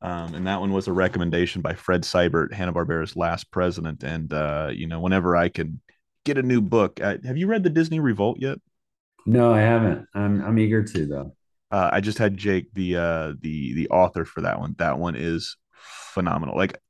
Um, and that one was a recommendation by Fred Seibert, Hanna Barbera's last president. And uh, you know, whenever I can get a new book, uh, have you read the Disney Revolt yet? No, I haven't. I'm I'm eager to though. Uh, I just had Jake, the uh, the the author for that one. That one is phenomenal. Like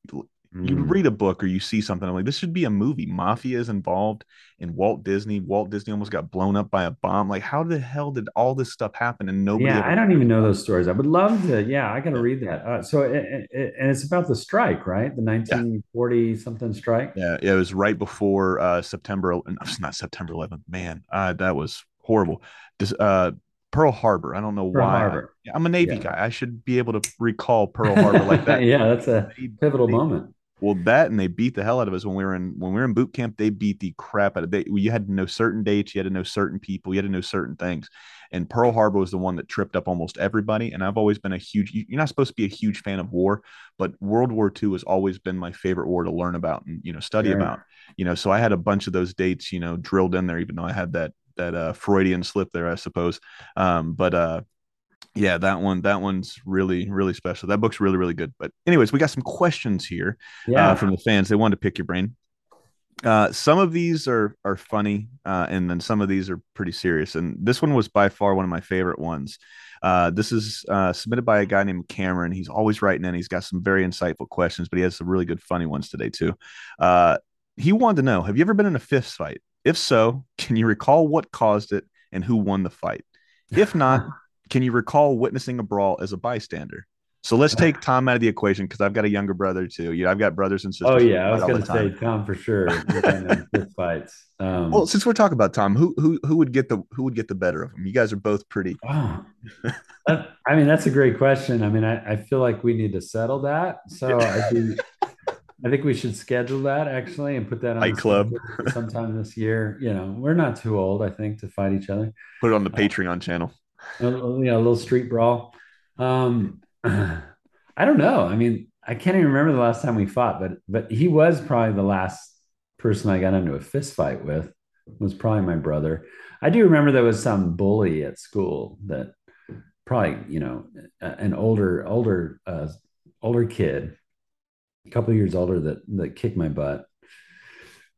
you mm. read a book or you see something I'm like this should be a movie. Mafia is involved in walt disney. Walt disney almost got blown up by a bomb. Like how the hell did all this stuff happen and nobody yeah i don't even know those stories. I would love to yeah i gotta read that. Uh, so it, it, and it's about the strike right? The 1940 yeah. something strike? Yeah, yeah, it was right before uh september not september 11th man. Uh, that was horrible. This, uh Pearl Harbor. I don't know Pearl why. Harbor. I, am a Navy yeah. guy. I should be able to recall Pearl Harbor like that. yeah, that's a pivotal they, moment. Well, that and they beat the hell out of us when we were in when we were in boot camp. They beat the crap out of it. You had to know certain dates, you had to know certain people, you had to know certain things. And Pearl Harbor was the one that tripped up almost everybody. And I've always been a huge. You're not supposed to be a huge fan of war, but World War II has always been my favorite war to learn about and you know study about. You know, so I had a bunch of those dates, you know, drilled in there, even though I had that that uh, Freudian slip there, I suppose. Um, but uh, yeah that one that one's really really special. That book's really really good. But anyways we got some questions here uh, yeah. uh, from the fans. They wanted to pick your brain. Uh, some of these are are funny uh, and then some of these are pretty serious. And this one was by far one of my favorite ones. Uh, this is uh, submitted by a guy named cameron. He's always writing in. He's got some very insightful questions but he has some really good funny ones today too. He wanted to know have you ever been in a fist fight if so can you recall what caused it and who won the fight if not can you recall witnessing a brawl as a bystander? So let's take Tom out of the equation because I've got a younger brother too. You know, I've got brothers and sisters. Oh yeah, I was going to say Tom for sure. fights. Um, well, since we're talking about Tom, who who who would get the who would get the better of him? You guys are both pretty. Oh, that, I mean, that's a great question. I mean, I, I feel like we need to settle that. So I'd be I think we should schedule that actually and put that on Fight Club sometime this year. You know, we're not too old, I think, to fight each other. Put it on the uh, Patreon channel. You know, a little street brawl. Um, I don't know. I mean, I can't even remember the last time we fought, but but he was probably the last person I got into a fist fight with. Was probably my brother. I do remember there was some bully at school that probably you know an older older uh, older kid a couple years older that that kicked my butt.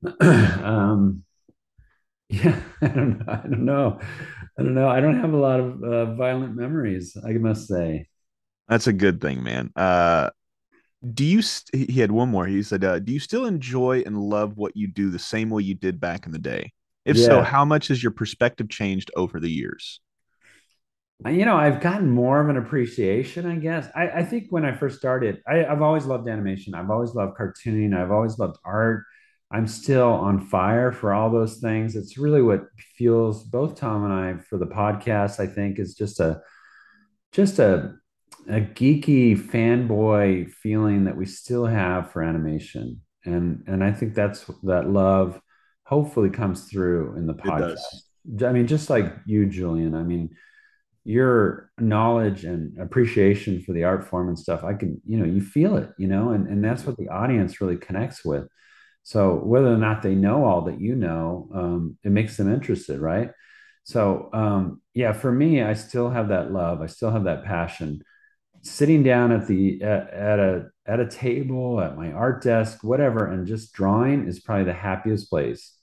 Um yeah i don't know i don't know. I don't know i don't have a lot of uh, violent memories i must say. That's a good thing man. Uh do you st- he had one more he said uh, do you still enjoy and love what you do the same way you did back in the day? If yeah. so how much has your perspective changed over the years you know, I've gotten more of an appreciation, I guess. I, I think when I first started, I, have always loved animation. I've always loved cartooning. I've always loved art. I'm still on fire for all those things. It's really what fuels both Tom and I for the podcast. I think is just a just a a geeky fanboy feeling that we still have for animation, and and I think that's that love hopefully comes through in the podcast. I mean, just like you, Julian. I mean your knowledge and appreciation for the art form and stuff i can you know you feel it you know and, and that's what the audience really connects with. So whether or not they know all that you know um, it makes them interested right? So um, yeah for me i still have that love. I still have that passion. Sitting down at the at, at a at a table at my art desk whatever and just drawing is probably the happiest place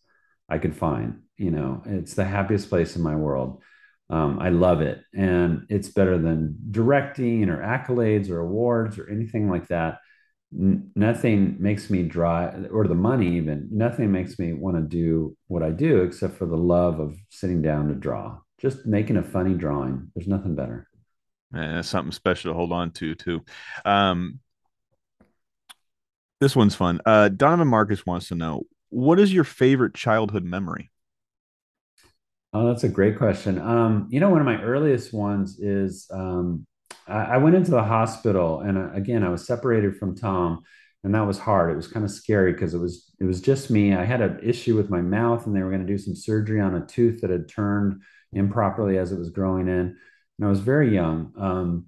i could find you know? It's the happiest place in my world um, I love it. And it's better than directing or accolades or awards or anything like that. N- nothing makes me dry, or the money even, nothing makes me want to do what I do except for the love of sitting down to draw. Just making a funny drawing. There's nothing better. And that's something special to hold on to, too. Um, this one's fun. Uh, Donovan Marcus wants to know what is your favorite childhood memory? Oh, that's a great question. Um, you know, one of my earliest ones is um, I, I, went into the hospital, and uh, again, I was separated from Tom, and that was hard. It was kind of scary because it was it was just me. I had an issue with my mouth, and they were going to do some surgery on a tooth that had turned improperly as it was growing in, and I was very young. Um,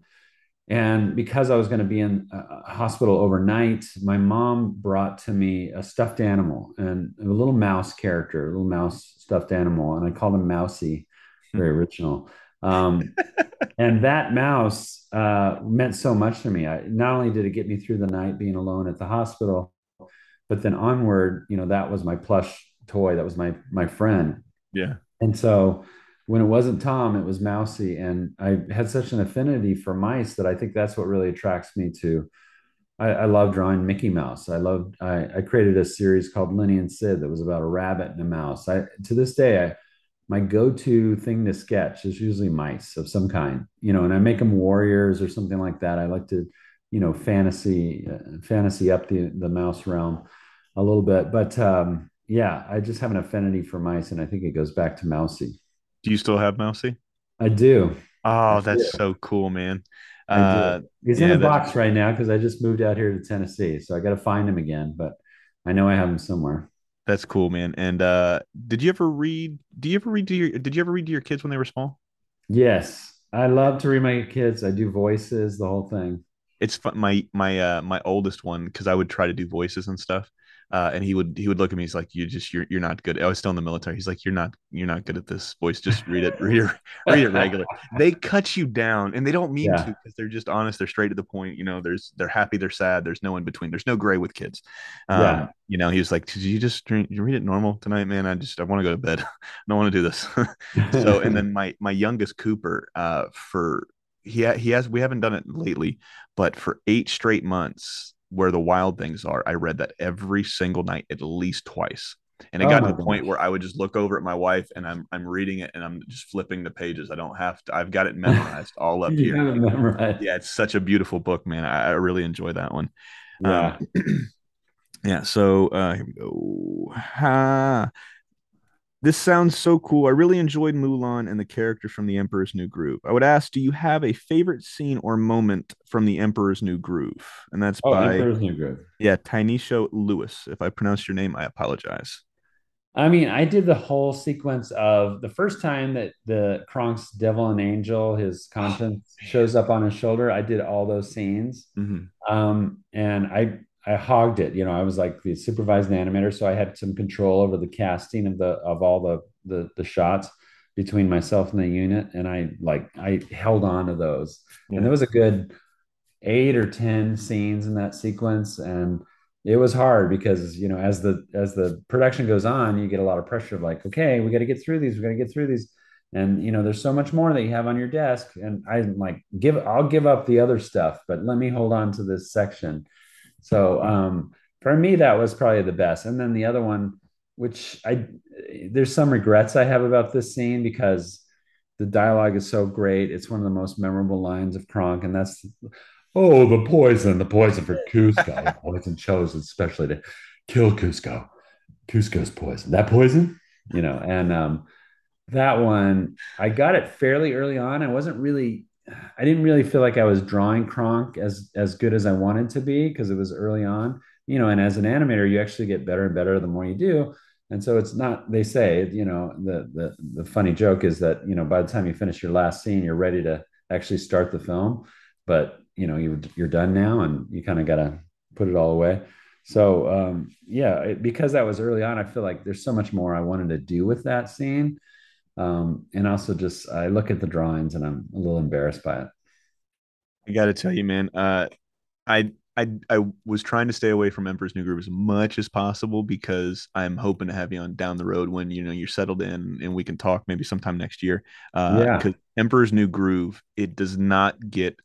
and because I was going to be in a hospital overnight, my mom brought to me a stuffed animal and a little mouse character, a little mouse stuffed animal. And I called him Mousy, very original. Um, and that mouse uh, meant so much to me. I, not only did it get me through the night being alone at the hospital, but then onward, you know, that was my plush toy. That was my my friend. Yeah. And so when it wasn't Tom, it was Mousy. And I had such an affinity for mice that I think that's what really attracts me to. I, I love drawing Mickey Mouse. I loved, I, I, created a series called Lenny and Sid that was about a rabbit and a mouse. I, to this day, I, my go-to thing to sketch is usually mice of some kind, you know, and I make them warriors or something like that. I like to, you know, fantasy, uh, fantasy up the, the mouse realm a little bit, but, um, yeah, I just have an affinity for mice, and I think it goes back to Mousy. Do you still have Mousy? I do. Oh, that's so cool, man. Uh, He's yeah, in a box right now because I just moved out here to Tennessee, so I got to find him again. But I know I have him somewhere. That's cool, man. And uh, did you ever read? Do you ever read to your? Did you ever read to your kids when they were small? Yes, I love to read my kids. I do voices, the whole thing. It's fun. My my uh my oldest one because I would try to do voices and stuff. Uh, and he would he would look at me. He's like, "You just you're you're not good." I was still in the military. He's like, "You're not you're not good at this voice. Just read it, read it, read it regular." they cut you down, and they don't mean yeah. to because they're just honest. They're straight to the point. You know, there's they're happy, they're sad. There's no in between. There's no gray with kids. Um, yeah. You know, he was like, "Did you just drink, you read it normal tonight, man? I just I want to go to bed. I don't want to do this." so, and then my my youngest Cooper, uh, for he ha- he has we haven't done it lately, but for eight straight months where the wild things are, I read that every single night at least twice. And it oh got to the point where I would just look over at my wife and I'm I'm reading it and I'm just flipping the pages. I don't have to. I've got it memorized all up here. It yeah, it's such a beautiful book, man. I, I really enjoy that one. Yeah. Um, yeah. So uh, here we go. Ha. This sounds so cool. I really enjoyed Mulan and the characters from The Emperor's New Groove. I would ask, do you have a favorite scene or moment from The Emperor's New Groove? And that's Oh, by Emperor's New Groove. yeah, Tynesha Lewis. If I pronounce your name, I apologize. I mean, I did the whole sequence of the first time that the Kronk's devil and angel, his conscience shows up on his shoulder. I did all those scenes. hmm Um, and I I hogged it. You know, I was like the supervising animator, so I had some control over the casting of the of all the the, the shots between myself and the unit, and I like I held on to those. Yeah. And there was a good eight or ten scenes in that sequence, and it was hard because you know as the as the production goes on, you get a lot of pressure of like, okay, we got to get through these, we got to get through these. And you know, there's so much more that you have on your desk, and I'm like, give, I'll give up the other stuff, but let me hold on to this section so um, for me, that was probably the best. And then the other one, which I there's some regrets I have about this scene because the dialogue is so great. It's one of the most memorable lines of Kronk, and that's oh the poison, the poison for Kuzco, the poison chosen especially to kill Kuzco. Kuzco's poison. That poison, you know, and um, that one I got it fairly early on. I wasn't really I didn't really feel like I was drawing Kronk as as good as I wanted to be because it was early on, you know. And as an animator, you actually get better and better the more you do. And so it's not. They say, you know, the the the funny joke is that you know by the time you finish your last scene, you're ready to actually start the film, but you know you you're done now, and you kind of got to put it all away. So um, yeah, it, because that was early on, I feel like there's so much more I wanted to do with that scene um, and also just I look at the drawings and I'm a little embarrassed by it. I got to tell you, man. Uh, I I I was trying to stay away from Emperor's New Groove as much as possible because I'm hoping to have you on down the road when you know you're settled in and we can talk maybe sometime next year. Uh, Yeah. because Emperor's New Groove, it does not get.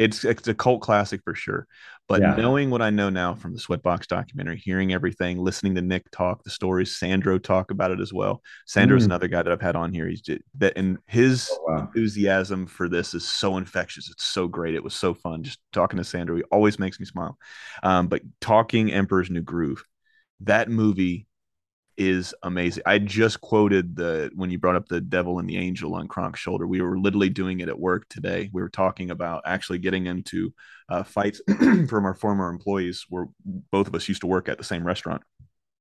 It's it's a cult classic for sure. But Yeah. knowing what I know now from the Sweatbox documentary, hearing everything, listening to Nick talk the stories, Sandro talk about it as well. Sandro's Mm. another guy that I've had on here. He's just, that and his Oh, wow. enthusiasm for this is so infectious. It's so great. It was so fun just talking to Sandro. He always makes me smile. Um, but talking Emperor's New Groove, that movie is amazing. I just quoted the when you brought up the devil and the angel on Kronk's shoulder. We were literally doing it at work today. We were talking about actually getting into uh, fights from our former employees, where both of us used to work at the same restaurant,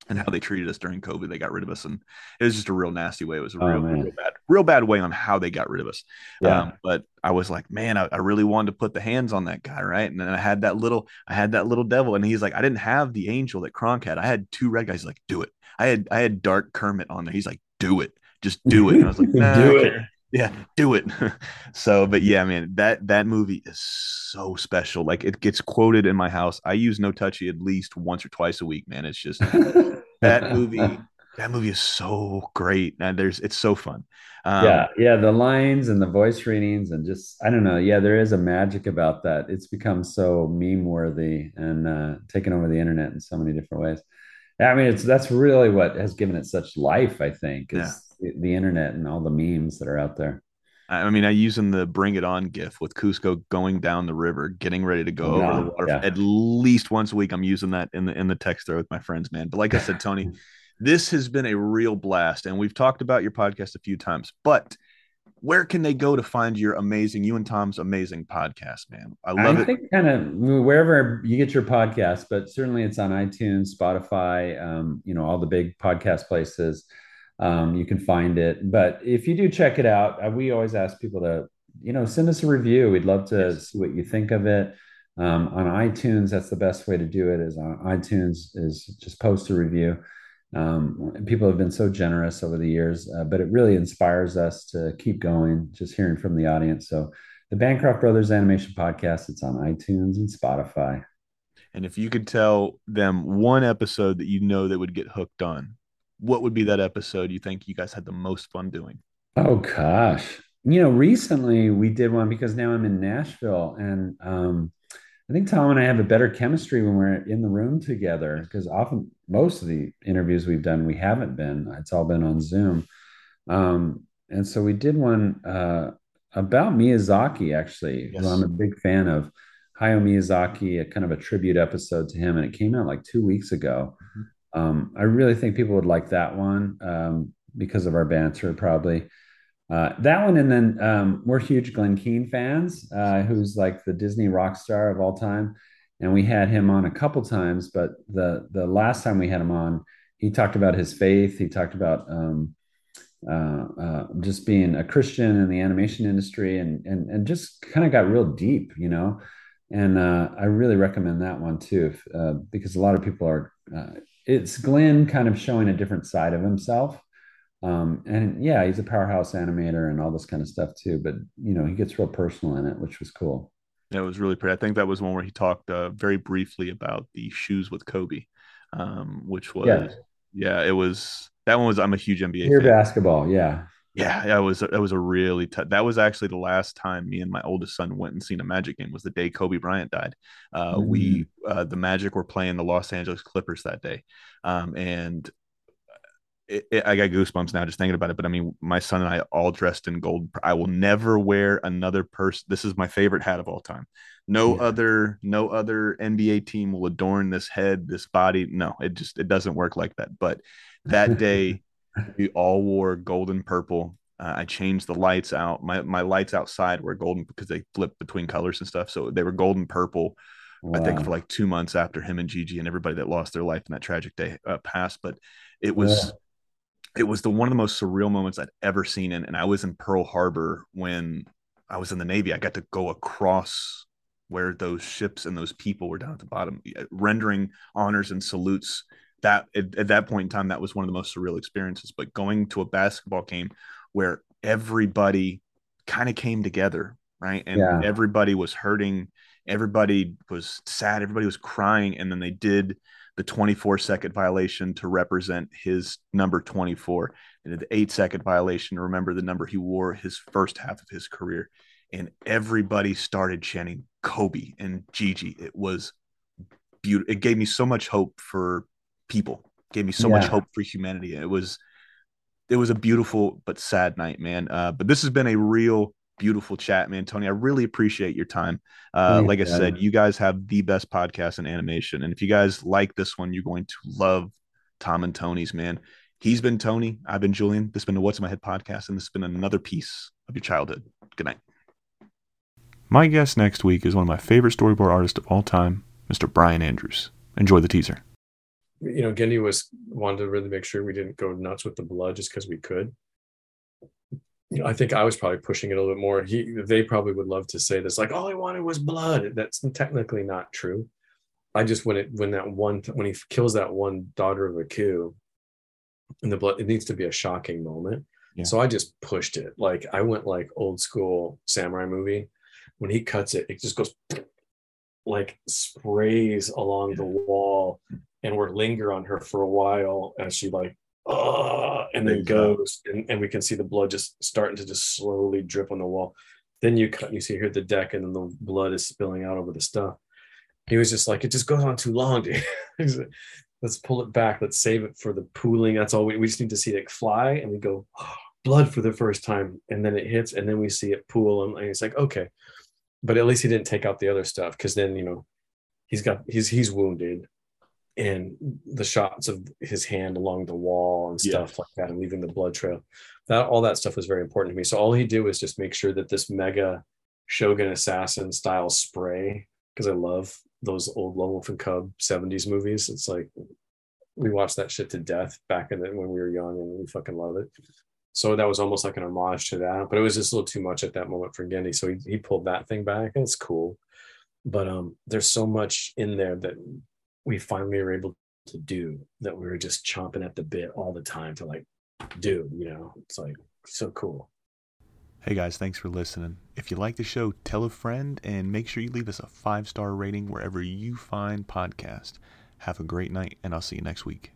and how they treated us during COVID. They got rid of us, and it was just a real nasty way. It was a Oh, real, man. real bad, real bad way on how they got rid of us. Yeah. Um, but I was like, man, I, I really wanted to put the hands on that guy, right? And then I had that little, I had that little devil, and he's like, I didn't have the angel that Kronk had. I had two red guys. He's like, do it. I had, I had Dark Kermit on there. He's like, do it, just do it. And I was like, nah, Do it. Yeah, do it. so, but yeah, man, that that movie is so special. Like it gets quoted in my house. I use No Touchy at least once or twice a week, man. It's just that movie. That movie is so great, and there's it's so fun. Um, yeah, yeah, the lines and the voice readings and just I don't know. Yeah, there is a magic about that. It's become so meme worthy and uh, taken over the internet in so many different ways. I mean, it's that's really what has given it such life. I think is the, the internet and all the memes that are out there. I mean, I use using the "Bring It On" gif with Kuzco going down the river, getting ready to go Yeah, over the water. yeah. At least once a week, I'm using that in the in the text thread with my friends, man. But like I said, Tony, this has been a real blast, and we've talked about your podcast a few times. But where can they go to find your amazing, you and Tom's amazing podcast, man? I love it. I it. think kind of wherever you get your podcast, but certainly it's on iTunes, Spotify, um, you know, all the big podcast places. Um, you can find it. But if you do check it out, uh, we always ask people to, you know, send us a review. We'd love to Yes. see what you think of it. Um, on iTunes, that's the best way to do it. Is on iTunes is just post a review. Um, people have been so generous over the years, uh, but it really inspires us to keep going. Just hearing from the audience. So the Bancroft Brothers Animation Podcast. It's on iTunes and Spotify. And if you could tell them one episode that you know that would get hooked on, what would be that episode you think you guys had the most fun doing? Oh gosh, you know, recently we did one because now I'm in Nashville, and um, I think Tom and I have a better chemistry when we're in the room together. Because often, most of the interviews we've done, we haven't been. It's all been on Zoom. Um, and so we did one uh, about Miyazaki, actually, Yes. who I'm a big fan of. Hayao Miyazaki, a kind of a tribute episode to him, and it came out like two weeks ago. Um, I really think people would like that one. Um, because of our banter, probably. Uh, that one, and then um, we're huge Glen Keane fans, uh, who's like the Disney rock star of all time, and we had him on a couple times. But the the last time we had him on, he talked about his faith. He talked about um, uh, uh, just being a Christian in the animation industry, and and and just kind of got real deep, you know. And uh, I really recommend that one too, if, uh, because a lot of people are. It's Glen kind of showing a different side of himself um, and yeah, he's a powerhouse animator and all this kind of stuff too. But you know, he gets real personal in it, which was cool. Yeah, it was really pretty. I think that was one where he talked uh, very briefly about the shoes with Kobe, um, which was yeah. yeah, it was that one was. I'm a huge NBA Here basketball, yeah. Yeah, that was that was a really tough. That was actually the last time me and my oldest son went and seen a Magic game. Was the day Kobe Bryant died. Uh, mm-hmm. We uh, the Magic were playing the Los Angeles Clippers that day, um, and it, it, I got goosebumps now just thinking about it. But I mean, my son and I all dressed in gold. I will never wear another person. This is my favorite hat of all time. No yeah. other, no other NBA team will adorn this head, this body. No, it just it doesn't work like that. But that day, we all wore gold and purple. Uh, I changed the lights out. My my lights outside were golden because they flip between colors and stuff. So they were golden purple. Wow. I think for like two months after him and Gigi and everybody that lost their life in that tragic day uh, passed. But it was. Yeah it was the one of the most surreal moments I'd ever seen. And, and I was in Pearl Harbor when I was in the Navy. I got to go across where those ships and those people were down at the bottom, rendering honors and salutes. That at, at that point in time, that was one of the most surreal experiences. But going to a basketball game where everybody kind of came together, right? And yeah. everybody was hurting, everybody was sad, everybody was crying, and then they did the 24 second violation to represent his number 24 and the eight second violation to remember the number he wore his first half of his career and everybody started chanting kobe and gigi it was beautiful it gave me so much hope for people gave me so yeah. much hope for humanity it was it was a beautiful but sad night man uh, but this has been a real beautiful chat, man. Tony, I really appreciate your time. Uh, like I said, you guys have the best podcast in animation. And if you guys like this one, you're going to love Tom and Tony's, man. He's been Tony. I've been Julian. This has been the What's in My Head podcast, and this has been another piece of your childhood. Good night. My guest next week is one of my favorite storyboard artists of all time, Mr. Brian Andrews. Enjoy the teaser. You know, Genndy was wanted to really make sure we didn't go nuts with the blood just because we could you know, I think I was probably pushing it a little bit more. He, they probably would love to say this, like, all I wanted was blood. That's technically not true. I just when it when that one when he kills that one daughter of Aku, and the blood, it needs to be a shocking moment. Yeah. So I just pushed it. Like I went like old school samurai movie. When he cuts it, it just goes like sprays along the wall, and we're linger on her for a while as she like uh, and then goes, and, and we can see the blood just starting to just slowly drip on the wall. Then you cut, you see here the deck, and then the blood is spilling out over the stuff. He was just like, it just goes on too long, dude. Let's pull it back. Let's save it for the pooling. That's all we, we just need to see it fly, and we go oh, blood for the first time, and then it hits, and then we see it pool, and, and it's like okay, but at least he didn't take out the other stuff because then you know he's got he's he's wounded and the shots of his hand along the wall and stuff yeah. like that and leaving the blood trail. That all that stuff was very important to me. So all he did was just make sure that this mega shogun assassin style spray because i love those old lone wolf and cub 70s movies. It's like we watched that shit to death back in the, when we were young and we fucking love it. So that was almost like an homage to that but it was just a little too much at that moment for Genndy so he, he pulled that thing back and it's cool. But um there's so much in there that we finally were able to do that we were just chomping at the bit all the time to like do, you know, it's like so cool. Hey guys, thanks for listening. If you like the show, tell a friend and make sure you leave us a five star rating wherever you find podcast. Have a great night, and I'll see you next week.